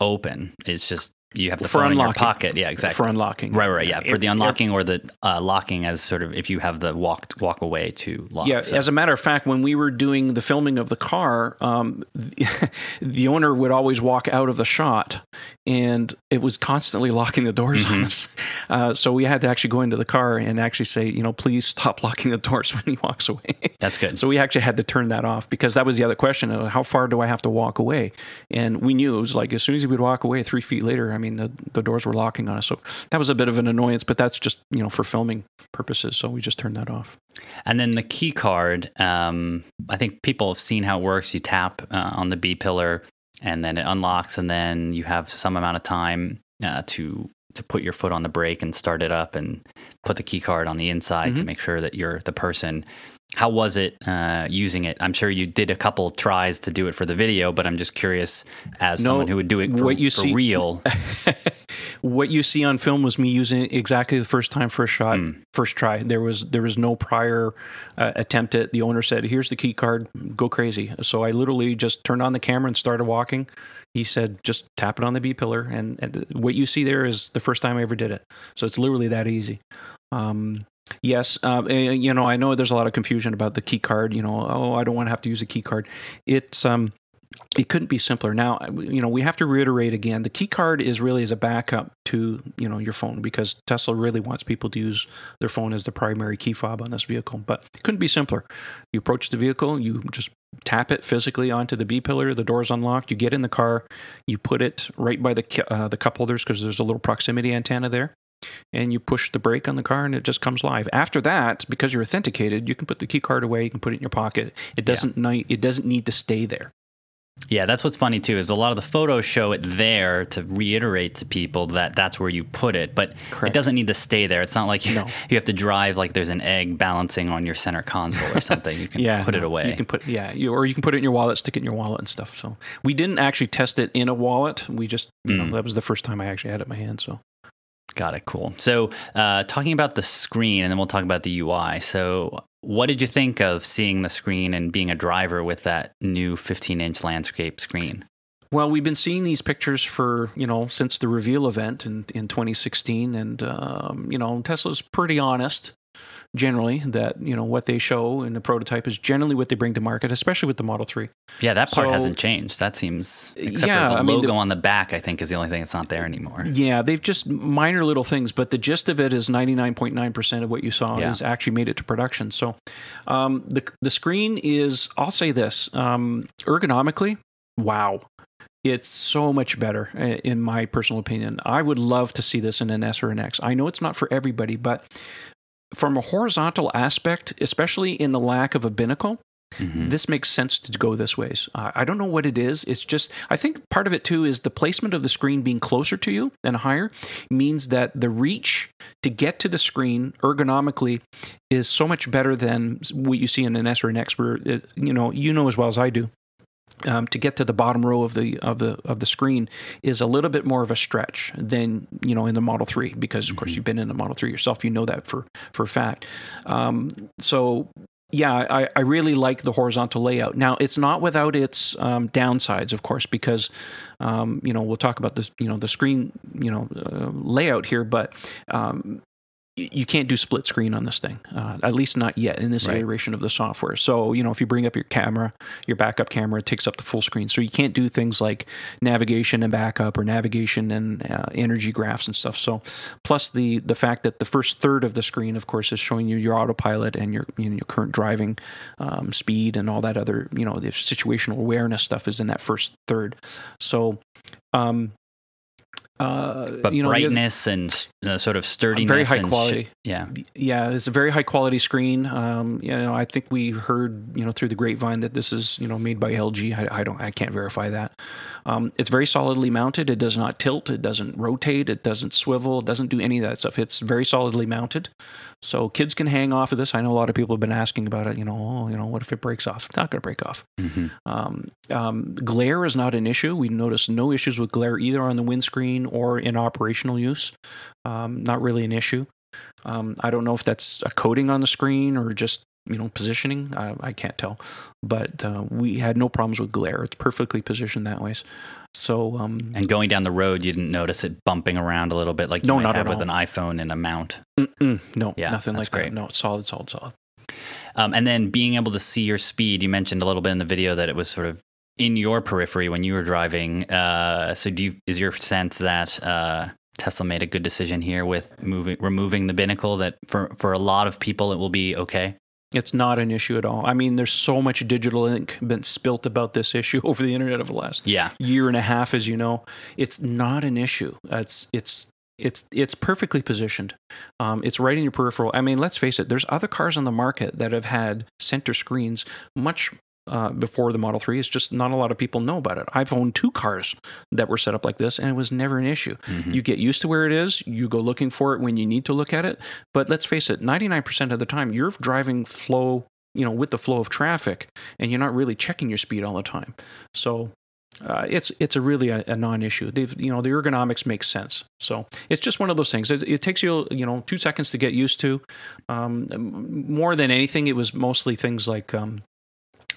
open. It's just you have the For phone in your unlocking. pocket. Yeah, exactly. for unlocking. Right, right, yeah. For It- the unlocking or the uh, locking as sort of if you have the walk walk away to lock. Yeah, So- as a matter of fact, when we were doing the filming of the car, um, the, the owner would always walk out of the shot, and it was constantly locking the doors Mm-hmm. on us. Uh, so we had to actually go into the car and actually say, you know, please stop locking the doors when he walks away. that's good. So we actually had to turn that off because that was the other question: how far do I have to walk away? And we knew it was like as soon as he would walk away, three feet later, I mean, the, the doors were locking on us. So that was a bit of an annoyance, but that's just you know for filming purposes. So we just turned that off. And then the key card, um, I think people have seen how it works. You tap uh, on the B pillar, and then it unlocks, and then you have some amount of time uh, to to put your foot on the brake and start it up, and put the key card on the inside to Mhm. make sure that you're the person. How was it uh, using it? I'm sure you did a couple tries to do it for the video, but I'm just curious as No, someone who would do it for, what you for see- real. what you see on film was me using it exactly the first time, first shot, Hmm. first try. There was there was no prior uh, attempt at. The owner said, "Here's the key card, go crazy." So I literally just turned on the camera and started walking. He said, "Just tap it on the B pillar," and, and what you see there is the first time I ever did it. So it's literally that easy. Um, yes, uh, eh, you know I know there's a lot of confusion about the key card. You know, oh, I don't want to have to use a key card. It's um, it couldn't be simpler. Now, you know, we have to reiterate again: the key card is really as a backup to you know your phone because Tesla really wants people to use their phone as the primary key fob on this vehicle. But it couldn't be simpler. You approach the vehicle, you just tap it physically onto the B pillar. The door's unlocked. You get in the car, you put it right by the uh, the cup holders because there's a little proximity antenna there. And you push the brake on the car, and it just comes live. After that, because you're authenticated, you can put the key card away. You can put it in your pocket. It doesn't. ni- It doesn't need to stay there. Yeah, that's what's funny too. Is a lot of the photos show it there to reiterate to people that that's where you put it, but it doesn't need to stay there. It's not like you, No. you have to drive like there's an egg balancing on your center console or something. You can yeah, put it away. You can put yeah, you, or you can put it in your wallet, stick it in your wallet and stuff. So we didn't actually test it in a wallet. We just you know Mm. that was the first time I actually had it in my hand. So Got it. Cool. So, uh, talking about the screen, and then we'll talk about the UI. So, what did you think of seeing the screen and being a driver with that new 15 inch landscape screen? Well, we've been seeing these pictures for you know since the reveal event in in 2016, and um, you know Tesla's pretty honest generally that you know what they show in the prototype is generally what they bring to market, especially with the Model Three. Yeah, that part So- hasn't changed. That seems except Yeah, for the I mean, logo the- on the back. I think is the only thing that's not there anymore. Yeah, they've just minor little things, but the gist of it is 99.9% of what you saw Yeah. is actually made it to production. So um, the the screen is, I'll say this, um, ergonomically, wow. It's so much better, in my personal opinion. I would love to see this in an S or an X. I know it's not for everybody, but from a horizontal aspect, especially in the lack of a binnacle, Mhm. this makes sense to go this ways. Uh, I don't know what it is. It's just, I think part of it too is the placement of the screen being closer to you and higher means that the reach to get to the screen ergonomically is so much better than what you see in an S or an X, where it, you know you know as well as I do. Um, to get to the bottom row of the of the of the screen is a little bit more of a stretch than you know in the Model Three because of course you've been in the Model Three yourself. You know that for for a fact. Um, so yeah, I, I really like the horizontal layout. Now, it's not without its um, downsides, of course, because um, you know we'll talk about the you know the screen you know uh, layout here, but um, you can't do split screen on this thing, uh, at least not yet in this Right. iteration of the software. So you know if you bring up your camera, your backup camera, it takes up the full screen. So you can't do things like navigation and backup or navigation and uh, energy graphs and stuff. So plus the the fact that the first third of the screen, of course, is showing you your autopilot and your you know, your current driving um, speed and all that other you know the situational awareness stuff is in that first third. So. Um, uh, But you know, other- brightness and uh, sort of sturdiness, very high and sh- quality. yeah, yeah, it's a very high quality screen. Um, you know, I think we heard, you know, through the grapevine that this is, you know, made by LG. I, I don't, I can't verify that. Um, it's very solidly mounted. It does not tilt. It doesn't rotate. It doesn't swivel. It doesn't do any of that stuff. It's very solidly mounted. So kids can hang off of this. I know a lot of people have been asking about it. You know, oh, you know, what if it breaks off? It's not going to break off. hmm Um, um, glare is not an issue. We noticed no issues with glare either on the windscreen or in operational use. Um, not really an issue. Um, I don't know if that's a coding on the screen or just you know positioning. I, I can't tell, but uh, we had no problems with glare. It's perfectly positioned that way. So um, And going down the road, you didn't notice it bumping around a little bit like you No, might not have with all. an iPhone in a mount. mm-mm, no, Yeah, nothing like great. that. No, it's solid, solid, solid. Um, and then being able to see your speed, you mentioned a little bit in the video that it was sort of in your periphery when you were driving. Uh, so, do you, is your sense that uh, Tesla made a good decision here with moving, removing the binnacle? That for for a lot of people, it will be okay. It's not an issue at all. I mean, there's so much digital ink been spilt about this issue over the internet over the last Yeah, year and a half, as you know. It's not an issue. It's it's it's it's perfectly positioned. Um, it's right in your peripheral. I mean, let's face it. There's other cars on the market that have had center screens much uh, before the Model Three. It's just not a lot of people know about it. I've owned two cars that were set up like this, and it was never an issue. Mhm. You get used to where it is. You go looking for it when you need to look at it. But let's face it, 99% of the time, you're driving flow, you know, with the flow of traffic, and you're not really checking your speed all the time. So uh, it's it's a really a, a non-issue. They've you know the ergonomics makes sense. So it's just one of those things. It, it takes you you know two seconds to get used to. Um, more than anything, it was mostly things like. Um,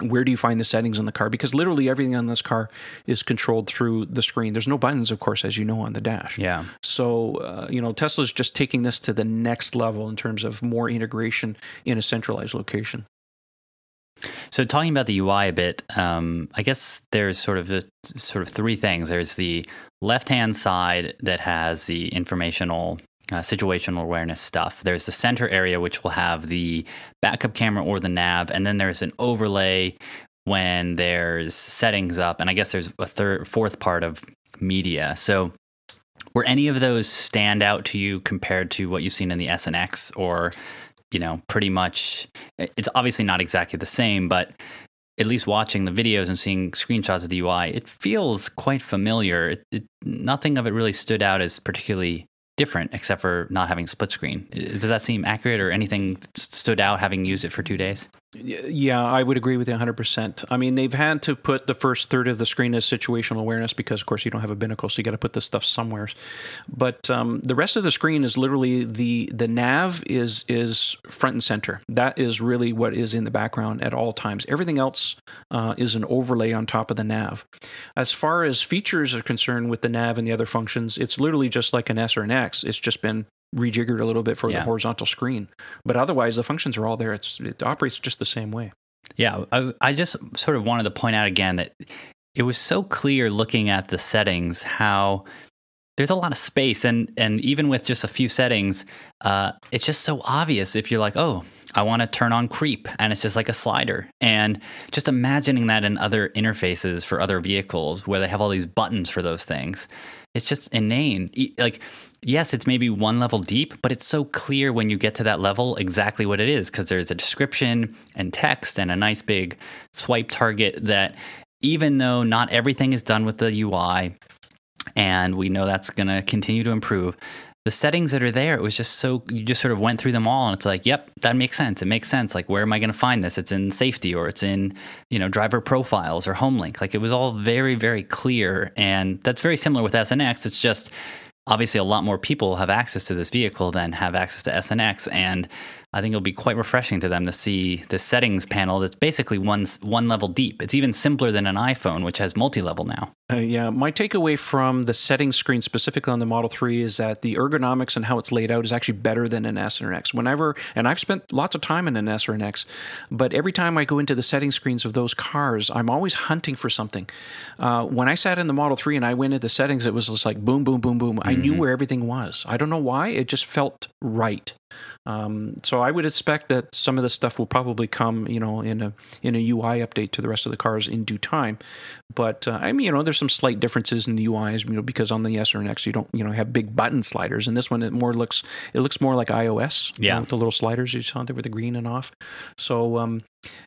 where do you find the settings in the car? Because literally everything on this car is controlled through the screen. There's no buttons, of course, as you know, on the dash. yeah. So, uh, you know, Tesla's just taking this to the next level in terms of more integration in a centralized location. So talking about the UI a bit, um, I guess there's sort of a, sort of three things. There's the left hand side that has the informational uh, situational awareness stuff. There's the center area which will have the backup camera or the nav, and then there's an overlay when there's settings up, and I guess there's a third, fourth part of media. So were any of those stand out to you compared to what you've seen in the S and X, or you know, pretty much? It's obviously not exactly the same, but at least watching the videos and seeing screenshots of the UI, it feels quite familiar. It, it, nothing of it really stood out as particularly different, except for not having split screen. Does that seem accurate, or anything stood out having used it for two days? Yeah, I would agree with you 100%. I mean, they've had to put the first third of the screen as situational awareness because, of course, you don't have a binnacle, so you got to put this stuff somewhere. But um, the rest of the screen is literally the the nav is is front and center. That is really what is in the background at all times. Everything else uh, is an overlay on top of the nav. As far as features are concerned with the nav and the other functions, it's literally just like an S or an X. It's just been rejiggered a little bit for Yeah. the horizontal screen. But otherwise, the functions are all there. It's it operates just the same way. Yeah, I, I just sort of wanted to point out again that it was so clear looking at the settings how there's a lot of space, and and even with just a few settings, uh, it's just so obvious if you're like, oh, I want to turn on creep, and it's just like a slider, and just imagining that in other interfaces for other vehicles where they have all these buttons for those things, it's just inane. Like, yes, it's maybe one level deep, but it's so clear when you get to that level exactly what it is because there's a description and text and a nice big swipe target that even though not everything is done with the UI and we know that's going to continue to improve, the settings that are there, it was just so you just sort of went through them all and it's like, yep, that makes sense. It makes sense. Like, where am I going to find this? It's in safety or it's in, you know, driver profiles or home link. Like, it was all very, very clear. And that's very similar with S and X. It's just obviously a lot more people have access to this vehicle than have access to S and X. And I think it'll be quite refreshing to them to see the settings panel that's basically one, one level deep. It's even simpler than an iPhone, which has multi level now. Uh, yeah, my takeaway from the settings screen specifically on the Model 3 is that the ergonomics and how it's laid out is actually better than an S or an X. Whenever, and I've spent lots of time in an S or an X, but every time I go into the settings screens of those cars, I'm always hunting for something. Uh, when I sat in the Model 3 and I went into the settings, it was just like boom, boom, boom, boom. I knew where everything was. I don't know why, it just felt right. Um, so I would expect that some of this stuff will probably come, you know, in a in a UI update to the rest of the cars in due time. But uh, I mean, you know, there's some slight differences in the UIs, you know, because on the S or an X you don't, you know, have big button sliders, and this one it more looks it looks more like iOS, you Yeah. know, with the little sliders you saw there with the green and off. So, um,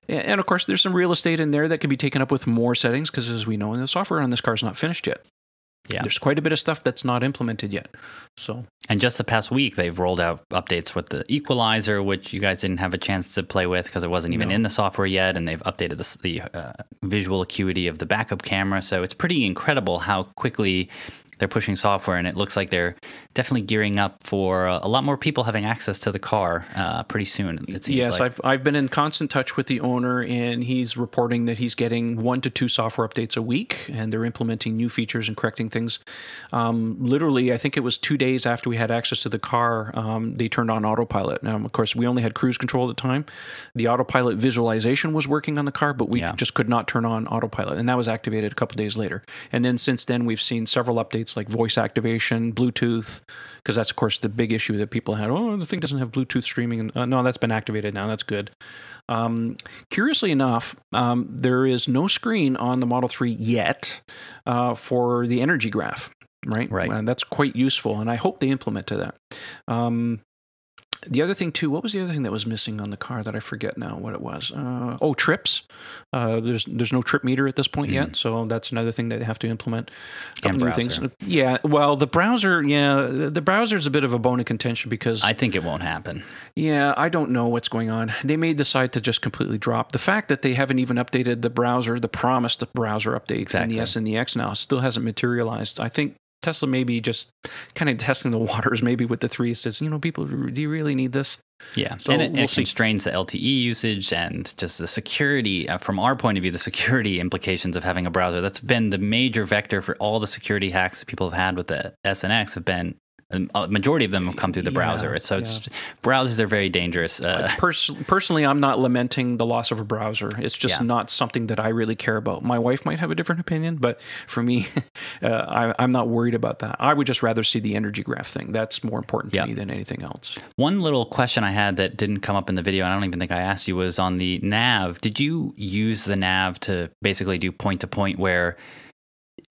and and of course, there's some real estate in there that can be taken up with more settings because, as we know, the software on this car is not finished yet. Yeah. There's quite a bit of stuff that's not implemented yet. So, And just the past week, they've rolled out updates with the equalizer, which you guys didn't have a chance to play with because it wasn't even No. in the software yet. And they've updated the, the uh, visual acuity of the backup camera. So it's pretty incredible how quickly they're pushing software. And it looks like they're definitely gearing up for uh, a lot more people having access to the car uh, pretty soon, it seems yes, like. I've I've been in constant touch with the owner, and he's reporting that he's getting one to two software updates a week, and they're implementing new features and correcting things. Um, literally, I think it was two days after we had access to the car, um, they turned on autopilot. Now, of course, we only had cruise control at the time. The autopilot visualization was working on the car, but we Yeah. just could not turn on autopilot, and that was activated a couple days later. And then since then, we've seen several updates like voice activation, Bluetooth, because that's of course the big issue that people had. Oh, the thing doesn't have Bluetooth streaming. Uh, no, that's been activated now. That's good. Um, curiously enough, um, there is no screen on the Model 3 yet uh, for the energy graph, right? Right. And that's quite useful, and I hope they implement to that. Um, the other thing too, what was the other thing that was missing on the car that I forget now what it was? Uh, oh, trips. Uh, there's there's no trip meter at this point yet, so that's another thing that they have to implement. Couple new things. Yeah, well, the browser, yeah, the browser is a bit of a bone of contention because I think it won't happen. yeah, I don't know what's going on. They may decide to just completely drop the fact that they haven't even updated the browser, the promised browser update in the S and the X now still hasn't materialized. I think Tesla maybe just kind of testing the waters, maybe with the three. Says, you know, people, do you really need this? Yeah, So and it, we'll it see. constrains the LTE usage and just the security. Uh, from our point of view, the security implications of having a browser. That's been the major vector for all the security hacks that people have had with the S and X. Have been a majority of them have come through the Yeah, browser. So yeah. just, browsers are very dangerous. Uh, Pers- personally, I'm not lamenting the loss of a browser. It's just Yeah. not something that I really care about. My wife might have a different opinion, but for me, uh, I, I'm not worried about that. I would just rather see the energy graph thing. That's more important to Yeah. me than anything else. One little question I had that didn't come up in the video, and I don't even think I asked you, was on the nav. Did you use the nav to basically do point to point where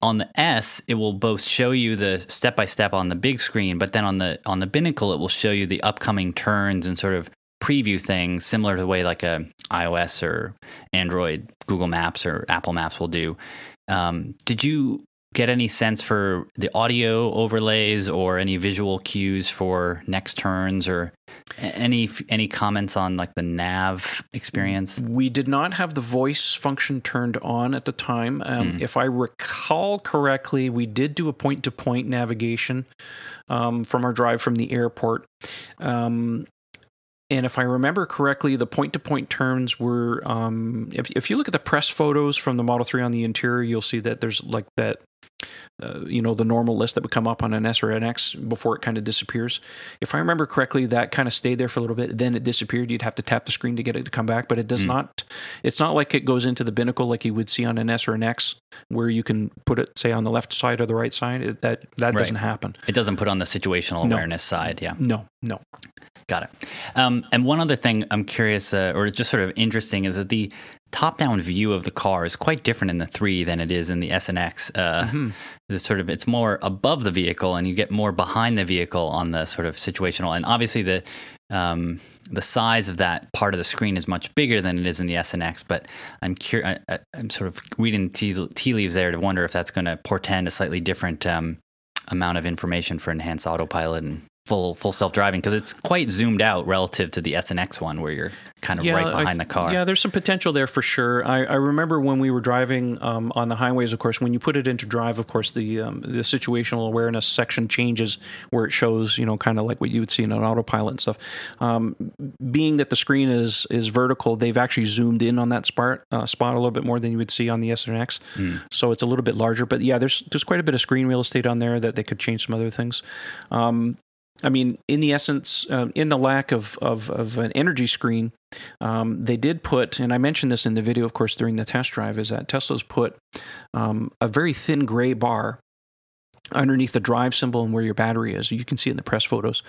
on the S it will both show you the step by step on the big screen, but then on the on the binnacle it will show you the upcoming turns and sort of preview things similar to the way like a iOS or Android, Google Maps or Apple Maps will do. Um, did you get any sense for the audio overlays or any visual cues for next turns or any any comments on like the nav experience? We did not have the voice function turned on at the time. Um, mm. If I recall correctly, we did do a point to point navigation um, from our drive from the airport. Um, and if I remember correctly, the point to point turns were um, if, if you look at the press photos from the Model 3 on the interior, you'll see that there's like that uh, you know, the normal list that would come up on an S or an X before it kind of disappears. If I remember correctly, that kind of stayed there for a little bit. Then it disappeared. You'd have to tap the screen to get it to come back, but it does mm. not. It's not like it goes into the binnacle like you would see on an S or an X, where you can put it, say, on the left side or the right side. It, that that right. doesn't happen. It doesn't put on the situational no. awareness side. Yeah. No. No. Got it. Um, and one other thing I'm curious, uh, or just sort of interesting, is that the top-down view of the car is quite different in the three than it is in the S and X. Uh, mm-hmm. This sort of it's more above the vehicle, and you get more behind the vehicle on the sort of situational. And obviously, the um, the size of that part of the screen is much bigger than it is in the S and X. But I'm curious. I'm sort of reading tea, tea, leaves there to wonder if that's going to portend a slightly different um, amount of information for enhanced autopilot and full full self driving because it's quite zoomed out relative to the S and X one where you're kind of yeah, right behind I, the car. Yeah, there's some potential there for sure. I, I remember when we were driving um, on the highways. Of course, when you put it into drive, of course the um, the situational awareness section changes where it shows you know kind of like what you would see in an autopilot and stuff. Um, being that the screen is is vertical, they've actually zoomed in on that spot uh, spot a little bit more than you would see on the S and X. Mm. So it's a little bit larger. But yeah, there's there's quite a bit of screen real estate on there that they could change some other things. Um, I mean, in the essence, uh, in the lack of, of, of an energy screen, um, they did put, and I mentioned this in the video, of course, during the test drive, is that Tesla's put um, a very thin gray bar underneath the drive symbol and where your battery is. You can see it in the press photos.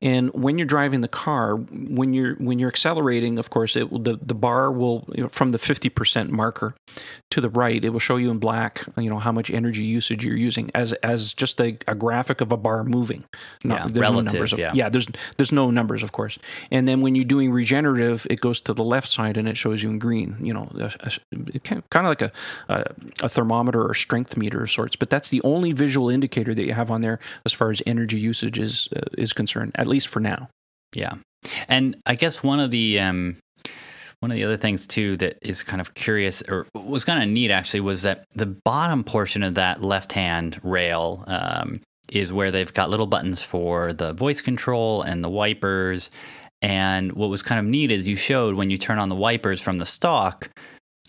And when you're driving the car, when you're when you're accelerating, of course, it will, the the bar will you know, from the 50% marker to the right, it will show you in black, you know, how much energy usage you're using as as just a, a graphic of a bar moving. Not, yeah, there's relative, no numbers. Of, yeah. yeah, there's there's no numbers, of course. And then when you're doing regenerative, it goes to the left side and it shows you in green. You know, a, a, kind of like a, a thermometer or strength meter of sorts. But that's the only visual indicator indicator that you have on there as far as energy usage is uh, is concerned, at least for now. Yeah, and I guess one of the um, one of the other things too that is kind of curious or was kind of neat actually was that the bottom portion of that left hand rail um, is where they've got little buttons for the voice control and the wipers. And what was kind of neat is you showed when you turn on the wipers from the stalk,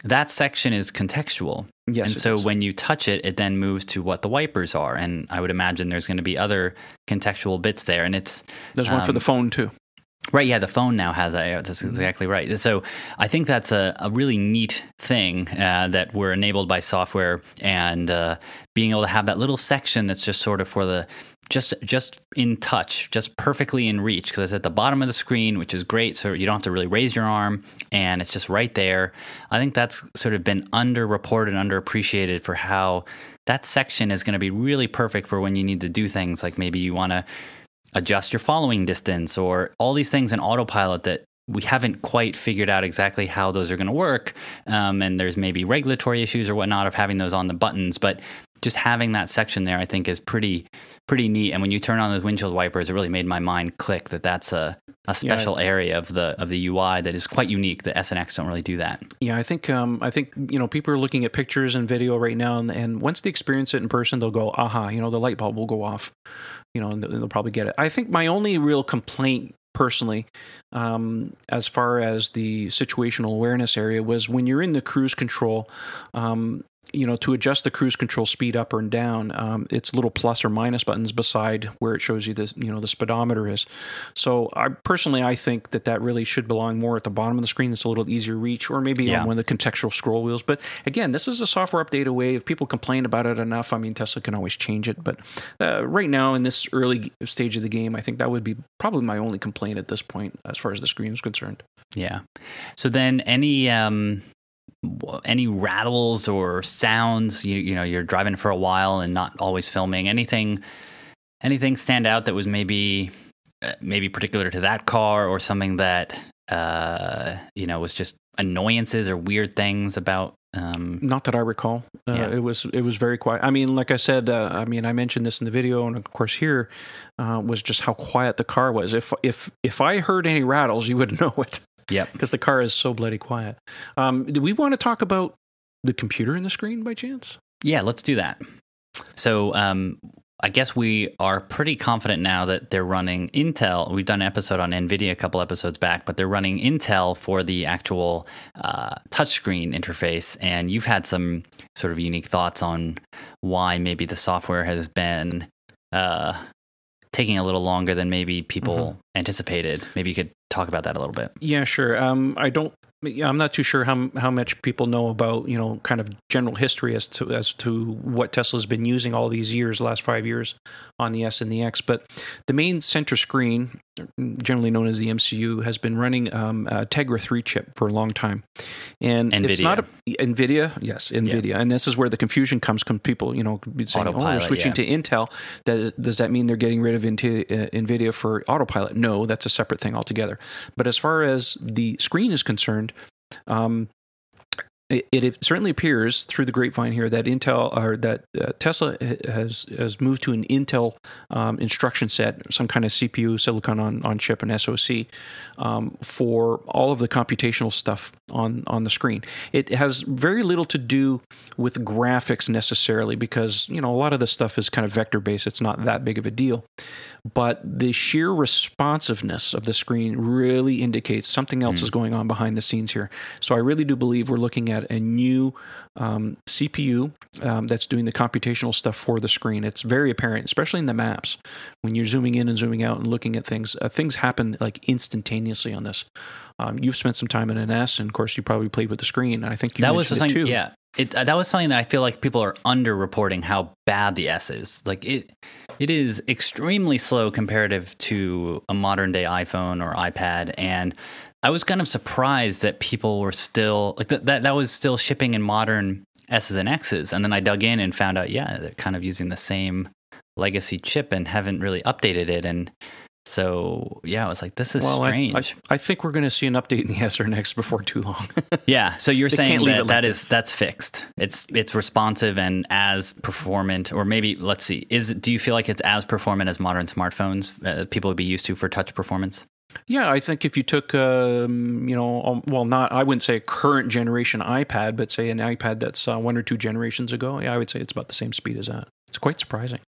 that section is contextual. Yes. And so when you touch it, it then moves to what the wipers are. And I would imagine there's going to be other contextual bits there. And it's there's um, one for the um, phone too. Right, yeah, the phone now has that. That's mm-hmm. exactly right. So I think that's a, a really neat thing uh, that we're enabled by software and uh, being able to have that little section that's just sort of for the just just in touch, just perfectly in reach because it's at the bottom of the screen, which is great. So you don't have to really raise your arm, and it's just right there. I think that's sort of been underreported, underappreciated for how that section is going to be really perfect for when you need to do things like maybe you want to adjust your following distance or all these things in autopilot that we haven't quite figured out exactly how those are going to work. Um, and there's maybe regulatory issues or whatnot of having those on the buttons. But just having that section there, I think, is pretty pretty neat. And when you turn on those windshield wipers, it really made my mind click that that's a, a special yeah. area of the of the UI that is quite unique. The S and X don't really do that. Yeah, I think um, I think you know people are looking at pictures and video right now, and, and once they experience it in person, they'll go, aha, you know, the light bulb will go off, you know, and they'll probably get it. I think my only real complaint personally, um, as far as the situational awareness area, was when you're in the cruise control. Um, you know, to adjust the cruise control speed up or down, um, it's little plus or minus buttons beside where it shows you the you know the speedometer is. So, I personally I think that that really should belong more at the bottom of the screen. It's a little easier reach, or maybe yeah. on one of the contextual scroll wheels. But again, this is a software update away. If people complain about it enough, I mean, Tesla can always change it. But uh, right now, in this early stage of the game, I think that would be probably my only complaint at this point as far as the screen is concerned. Yeah. So then, any um, any rattles or sounds you, you know you're driving for a while and not always filming anything anything stand out that was maybe uh, maybe particular to that car or something that uh, you know was just annoyances or weird things about Um, Not that I recall. Uh, Yeah. It was it was very quiet. I mean, like I said, uh, I mean, I mentioned this in the video, and of course here uh, was just how quiet the car was. If if if I heard any rattles, you would know it yep. because the car is so bloody quiet. Um, do we want to talk about the computer in the screen by chance? Yeah, let's do that. So, um, I guess we are pretty confident now that they're running Intel. We've done an episode on NVIDIA a couple episodes back, but they're running Intel for the actual uh, touchscreen interface. And you've had some sort of unique thoughts on why maybe the software has been uh, taking a little longer than maybe people anticipated. Maybe you could talk about that a little bit. Yeah, sure. Um, I don't. I'm not too sure how how much people know about you know kind of general history as to as to what Tesla's been using all these years, last five years, on the S and the X. But the main center screen, generally known as the MCU, has been running um, a Tegra 3 chip for a long time, and it's not a Nvidia. Yes, Nvidia, and this is where the confusion comes. Come people, you know, saying, "Oh, they're switching yeah. to Intel." Does, does that mean they're getting rid of into, uh, Nvidia for autopilot? No, that's a separate thing altogether. But as far as the screen is concerned, um, it, it certainly appears through the grapevine here that Intel or that uh, Tesla has has moved to an Intel um, instruction set, some kind of CPU, silicon on, on chip, and SoC um, for all of the computational stuff on on the screen. It has very little to do with graphics necessarily because you know a lot of this stuff is kind of vector based. It's not that big of a deal, but the sheer responsiveness of the screen really indicates something else is going on behind the scenes here. So I really do believe we're looking at a new um, CPU um, that's doing the computational stuff for the screen. It's very apparent, especially in the maps when you're zooming in and zooming out and looking at things. Uh, things happen like instantaneously on this. Um, you've spent some time in an S, and of course, you probably played with the screen. And I think you that was something. too. Yeah, it, uh, that was something that I feel like people are underreporting how bad the S is. Like it, it is extremely slow comparative to a modern day iPhone or iPad, and I was kind of surprised that people were still like that. That, that was still shipping in modern S's and X's, and then I dug in and found out, yeah, they're kind of using the same legacy chip and haven't really updated it, and so yeah, I was like, this is Well, strange. I, I think we're going to see an update in the S or next before too long. Yeah, so you're They saying that like that is that's fixed. It's it's responsive and as performant, or maybe let's see. Is do you feel like it's as performant as modern smartphones uh, people would be used to for touch performance? Yeah, I think if you took, um, you know, um, well, not I wouldn't say a current generation iPad, but say an iPad that's uh, one or two generations ago, yeah, I would say it's about the same speed as that. It's quite surprising.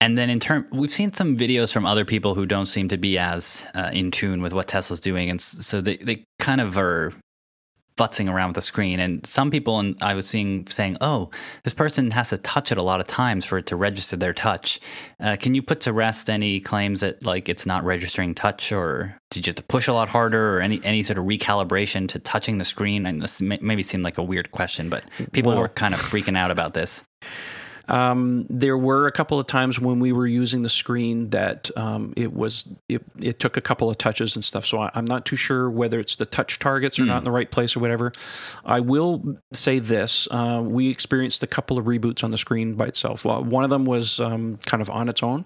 And then in term, we've seen some videos from other people who don't seem to be as uh, in tune with what Tesla's doing, and so they they kind of are futzing around with the screen. And some people, and I was seeing saying, "Oh, this person has to touch it a lot of times for it to register their touch." Uh, can you put to rest any claims that like it's not registering touch, or did you have to push a lot harder, or any any sort of recalibration to touching the screen? And this may, maybe seemed like a weird question, but people Well- were kind of freaking out about this. Um, there were a couple of times when we were using the screen that um, it was it, it took a couple of touches and stuff. So I, I'm not too sure whether it's the touch targets are not in the right place or whatever. I will say this: uh, we experienced a couple of reboots on the screen by itself. Well, one of them was um, kind of on its own,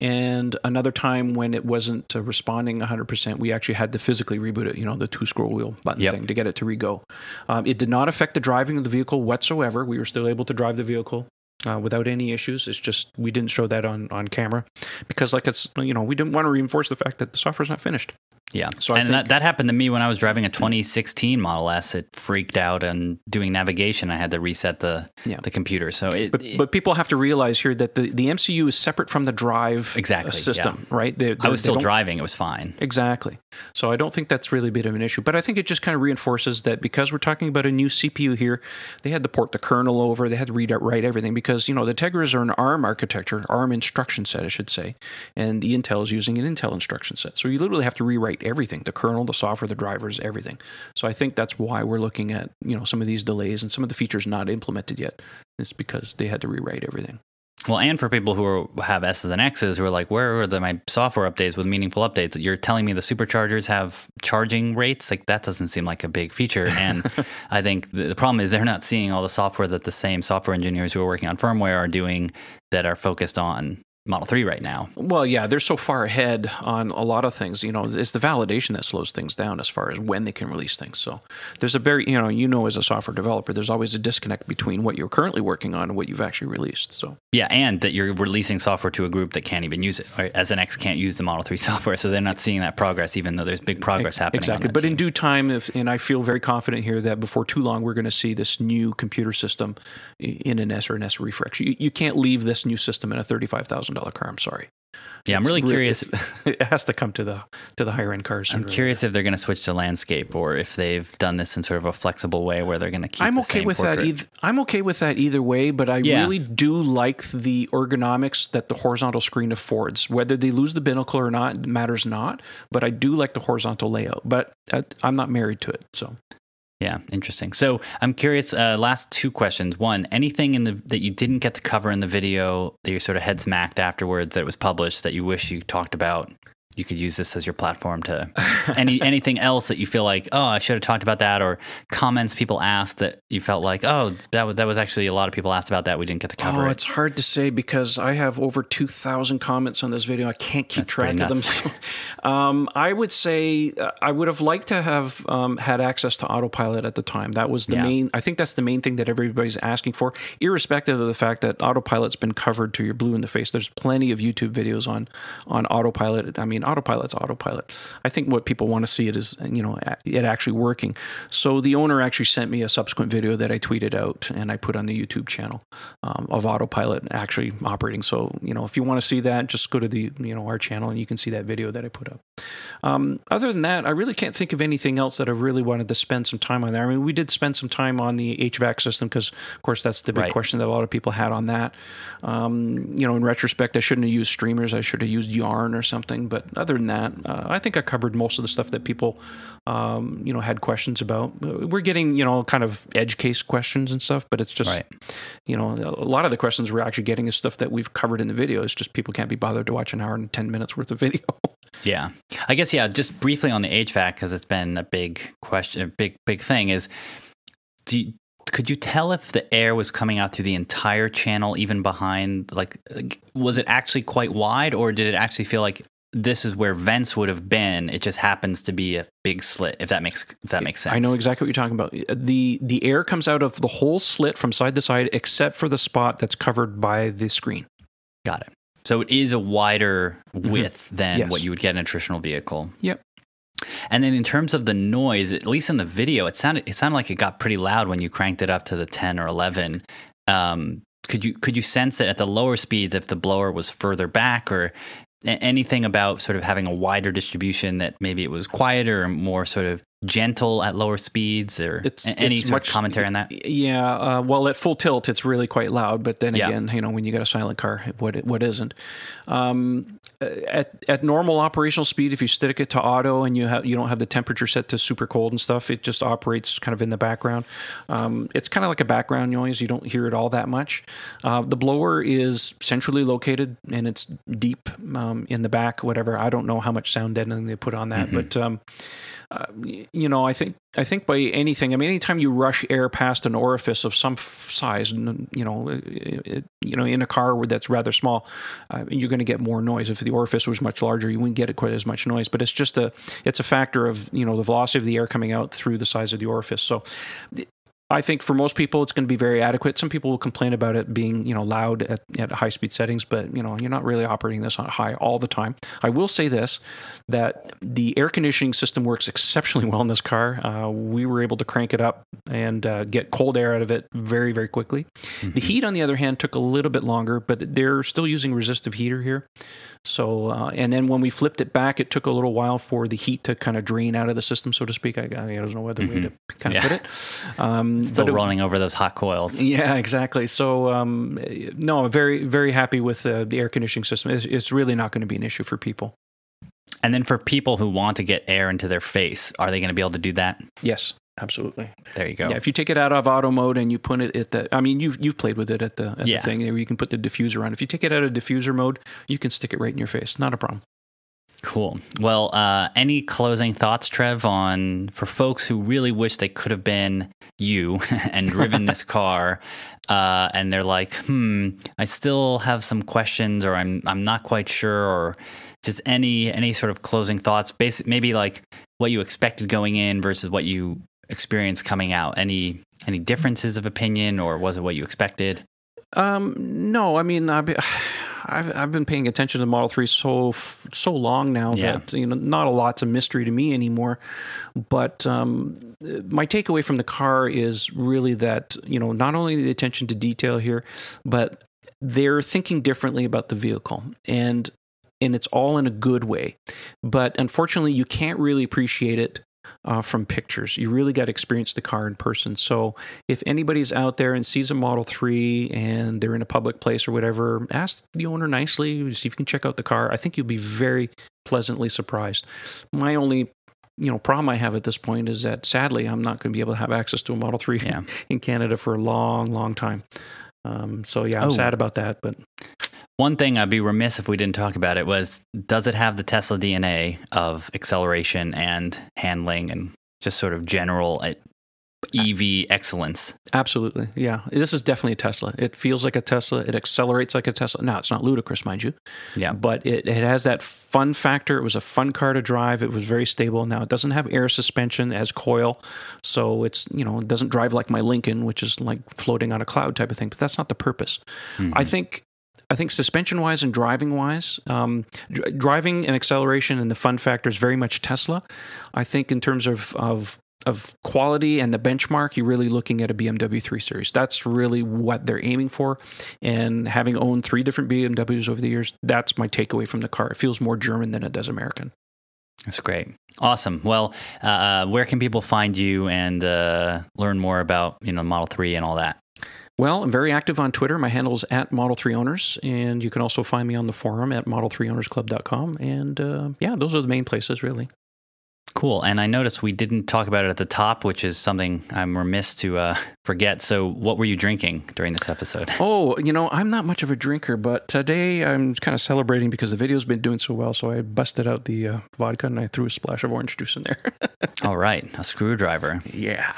and another time when it wasn't uh, responding 100%, we actually had to physically reboot it. You know, the two scroll wheel button Yep. thing to get it to re-go. Um, it did not affect the driving of the vehicle whatsoever. We were still able to drive the vehicle uh, without any issues. It's just we didn't show that on on camera because, like it's you know, we didn't want to reinforce the fact that the software's not finished. Yeah. So I and think- that, that happened to me when I was driving a 2016 Model S. It freaked out and doing navigation, I had to reset the Yeah. the computer. So it, But but people have to realize here that the, the MCU is separate from the drive uh, Exactly, system, right? They- I they- was still driving. It was fine. Exactly. So I don't think that's really a bit of an issue. But I think it just kind of reinforces that because we're talking about a new CPU here, they had to port the kernel over, they had to read write everything because you know the Tegras are an ARM architecture, ARM instruction set, I should say, and the Intel is using an Intel instruction set. So you literally have to rewrite everything: the kernel, the software, the drivers, everything. So I think that's why we're looking at you know some of these delays and some of the features not implemented yet. It's because they had to rewrite everything. Well, and for people who are, have S's and X's who are like, where are the, my software updates with meaningful updates? You're telling me the superchargers have charging rates? Like, that doesn't seem like a big feature. And I think the, the problem is they're not seeing all the software that the same software engineers who are working on firmware are doing that are focused on Model 3 right now. Well, yeah, they're so far ahead on a lot of things. You know, it's the validation that slows things down as far as when they can release things. So there's a very, you know, you know, as a software developer, there's always a disconnect between what you're currently working on and what you've actually released. So yeah, and that you're releasing software to a group that can't even use it. Right? S and X can't use the Model 3 software, so they're not seeing that progress, even though there's big progress happening. Exactly, but team. in due time, if, and I feel very confident here that before too long, we're going to see this new computer system in an S or an S refresh. You, you can't leave this new system in a thirty-five thousand dollar car. I'm sorry. Yeah, I'm really curious. It has to come to the to the higher end cars. I'm curious if they're going to switch to landscape or if they've done this in sort of a flexible way where they're going to keep. I'm okay with portrait. that. Either, I'm okay with that either way, but I yeah. really do like the ergonomics that the horizontal screen affords. Whether they lose the binnacle or not matters not, but I do like the horizontal layout. But uh, I'm not married to it, so. Yeah, interesting. So I'm curious. Uh, last two questions. One, anything in the that you didn't get to cover in the video that you sort of head smacked afterwards that was published that you wish you talked about you could use this as your platform to any anything else that you feel like oh I should have talked about that or comments people asked that you felt like oh that was that was actually a lot of people asked about that we didn't get to cover oh, it. it's hard to say because I have over two thousand comments on this video I can't keep That's track of them. um, I would say uh, I would have liked to have um, had access to autopilot at the time. That was the yeah. main. I think that's the main thing that everybody's asking for, irrespective of the fact that autopilot's been covered to your blue in the face. There's plenty of YouTube videos on on autopilot. I mean autopilot's autopilot. I think what people want to see it is, you know, it actually working. So the owner actually sent me a subsequent video that I tweeted out and I put on the YouTube channel um, of autopilot actually operating. So you know, if you want to see that, just go to the you know our channel and you can see that video that I put up. Um, other than that, I really can't think of anything else that I really wanted to spend some time on there. I mean, we did spend some time on the HVAC system because, of course, that's the big right. question that a lot of people had on that. Um, you know, in retrospect, I shouldn't have used streamers. I should have used yarn or something. But other than that, uh, I think I covered most of the stuff that people, um, you know, had questions about. We're getting, you know, kind of edge case questions and stuff, but it's just, right. you know, a lot of the questions we're actually getting is stuff that we've covered in the video. It's just people can't be bothered to watch an hour and 10 minutes worth of video. Yeah, I guess yeah. Just briefly on the HVAC because it's been a big question, a big big thing. Is do you, could you tell if the air was coming out through the entire channel, even behind? Like, was it actually quite wide, or did it actually feel like this is where vents would have been? It just happens to be a big slit. If that makes if that makes sense. I know exactly what you're talking about. Uh, the The air comes out of the whole slit from side to side, except for the spot that's covered by the screen. Got it. So it is a wider mm-hmm. width mm-hmm. than yes. what you would get in a traditional vehicle. Yep. And then in terms of the noise, at least in the video, it sounded it sounded like it got pretty loud when you cranked it up to the 10 or 11. Um, could you could you sense it at the lower speeds if the blower was further back or anything about sort of having a wider distribution that maybe it was quieter or more sort of gentle at lower speeds or it's, any it's sort much, of commentary on that yeah uh, well at full tilt it's really quite loud but then yeah. again you know when you got a silent car what what isn't um, at, at normal operational speed if you stick it to auto and you have you don't have the temperature set to super cold and stuff it just operates kind of in the background. Um, it's kind of like a background noise. You don't hear it all that much. Uh, the blower is centrally located and it's deep um, in the back whatever. I don't know how much sound deadening they put on that mm-hmm. but um, uh, you know, I think I think by anything, I mean, anytime you rush air past an orifice of some f- size, you know, it, you know, in a car that's rather small, uh, you're going to get more noise. If the orifice was much larger, you wouldn't get it quite as much noise. But it's just a, it's a factor of you know the velocity of the air coming out through the size of the orifice. So I think for most people it's going to be very adequate. Some people will complain about it being, you know, loud at, at high speed settings, but you know, you're not really operating this on high all the time. I will say this: that the air conditioning system works exceptionally well in this car. Uh, we were able to crank it up and uh, get cold air out of it very, very quickly. Mm-hmm. The heat, on the other hand, took a little bit longer, but they're still using resistive heater here. So, uh, and then when we flipped it back, it took a little while for the heat to kind of drain out of the system, so to speak. I, I don't know whether mm-hmm. way to kind of yeah. put it. Um, Still running over those hot coils. Yeah, exactly. So, um, no, very, very happy with uh, the air conditioning system. It's, it's really not going to be an issue for people. And then for people who want to get air into their face, are they going to be able to do that? Yes, absolutely. There you go. Yeah, if you take it out of auto mode and you put it at the, I mean, you've you've played with it at the, at yeah. the thing where you can put the diffuser on. If you take it out of diffuser mode, you can stick it right in your face. Not a problem. Cool. Well, uh, any closing thoughts, Trev, on for folks who really wish they could have been you and driven this car, uh, and they're like, "Hmm, I still have some questions, or I'm I'm not quite sure," or just any any sort of closing thoughts. Basic, maybe like what you expected going in versus what you experienced coming out. Any any differences of opinion, or was it what you expected? Um, no, I mean, I've been, I've, I've been paying attention to Model Three so so long now Yeah. that you know not a lot's a mystery to me anymore. But um, my takeaway from the car is really that you know not only the attention to detail here, but they're thinking differently about the vehicle and and it's all in a good way. But unfortunately, you can't really appreciate it uh, from pictures. You really got to experience the car in person. So if anybody's out there and sees a Model 3 and they're in a public place or whatever, ask the owner nicely, see if you can check out the car. I think you'll be very pleasantly surprised. My only you know problem I have at this point is that sadly I'm not going to be able to have access to a Model 3 Yeah. in Canada for a long, long time. Um, so yeah, I'm Oh. sad about that, but One thing I'd be remiss if we didn't talk about it was does it have the Tesla DNA of acceleration and handling and just sort of general uh, EV excellence? Absolutely. Yeah. This is definitely a Tesla. It feels like a Tesla. It accelerates like a Tesla. Now, it's not ludicrous, mind you, Yeah. but it, it has that fun factor. It was a fun car to drive. It was very stable. Now, it doesn't have air suspension as coil. So it's, you know, it doesn't drive like my Lincoln, which is like floating on a cloud type of thing, but that's not the purpose. I think. I think suspension wise and driving wise, um, dr- driving and acceleration and the fun factor is very much Tesla. I think in terms of, of of quality and the benchmark, you're really looking at a BMW 3 Series. That's really what they're aiming for. And having owned three different BMWs over the years, that's my takeaway from the car. It feels more German than it does American. That's great. Awesome. Well, uh, where can people find you and uh, learn more about you know Model Three and all that? Well, I'm very active on Twitter. My handle is at Model 3 Owners. And you can also find me on the forum at model3ownersclub.com. And uh, yeah, those are the main places, really. Cool. And I noticed we didn't talk about it at the top, which is something I'm remiss to uh, forget. So, what were you drinking during this episode? Oh, you know, I'm not much of a drinker, but today I'm kind of celebrating because the video's been doing so well. So I busted out the uh, vodka and I threw a splash of orange juice in there. all right, a screwdriver. yeah.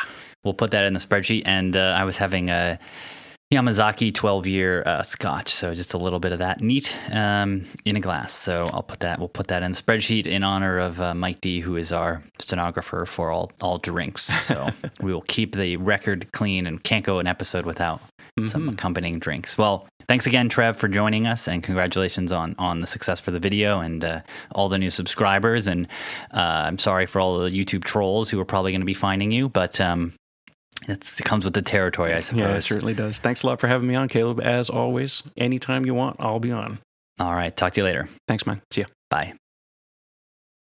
We'll put that in the spreadsheet. And uh, I was having a Yamazaki 12 year uh, scotch. So just a little bit of that neat um, in a glass. So I'll put that, we'll put that in the spreadsheet in honor of uh, Mike D, who is our stenographer for all, all drinks. So we will keep the record clean and can't go an episode without some accompanying drinks. Well, thanks again, Trev, for joining us, and congratulations on on the success for the video and uh, all the new subscribers. And uh, I'm sorry for all the YouTube trolls who are probably going to be finding you, but um, it's, it comes with the territory, I suppose. Yeah, it certainly does. Thanks a lot for having me on, Caleb. As always, anytime you want, I'll be on. All right, talk to you later. Thanks, man. See ya. Bye.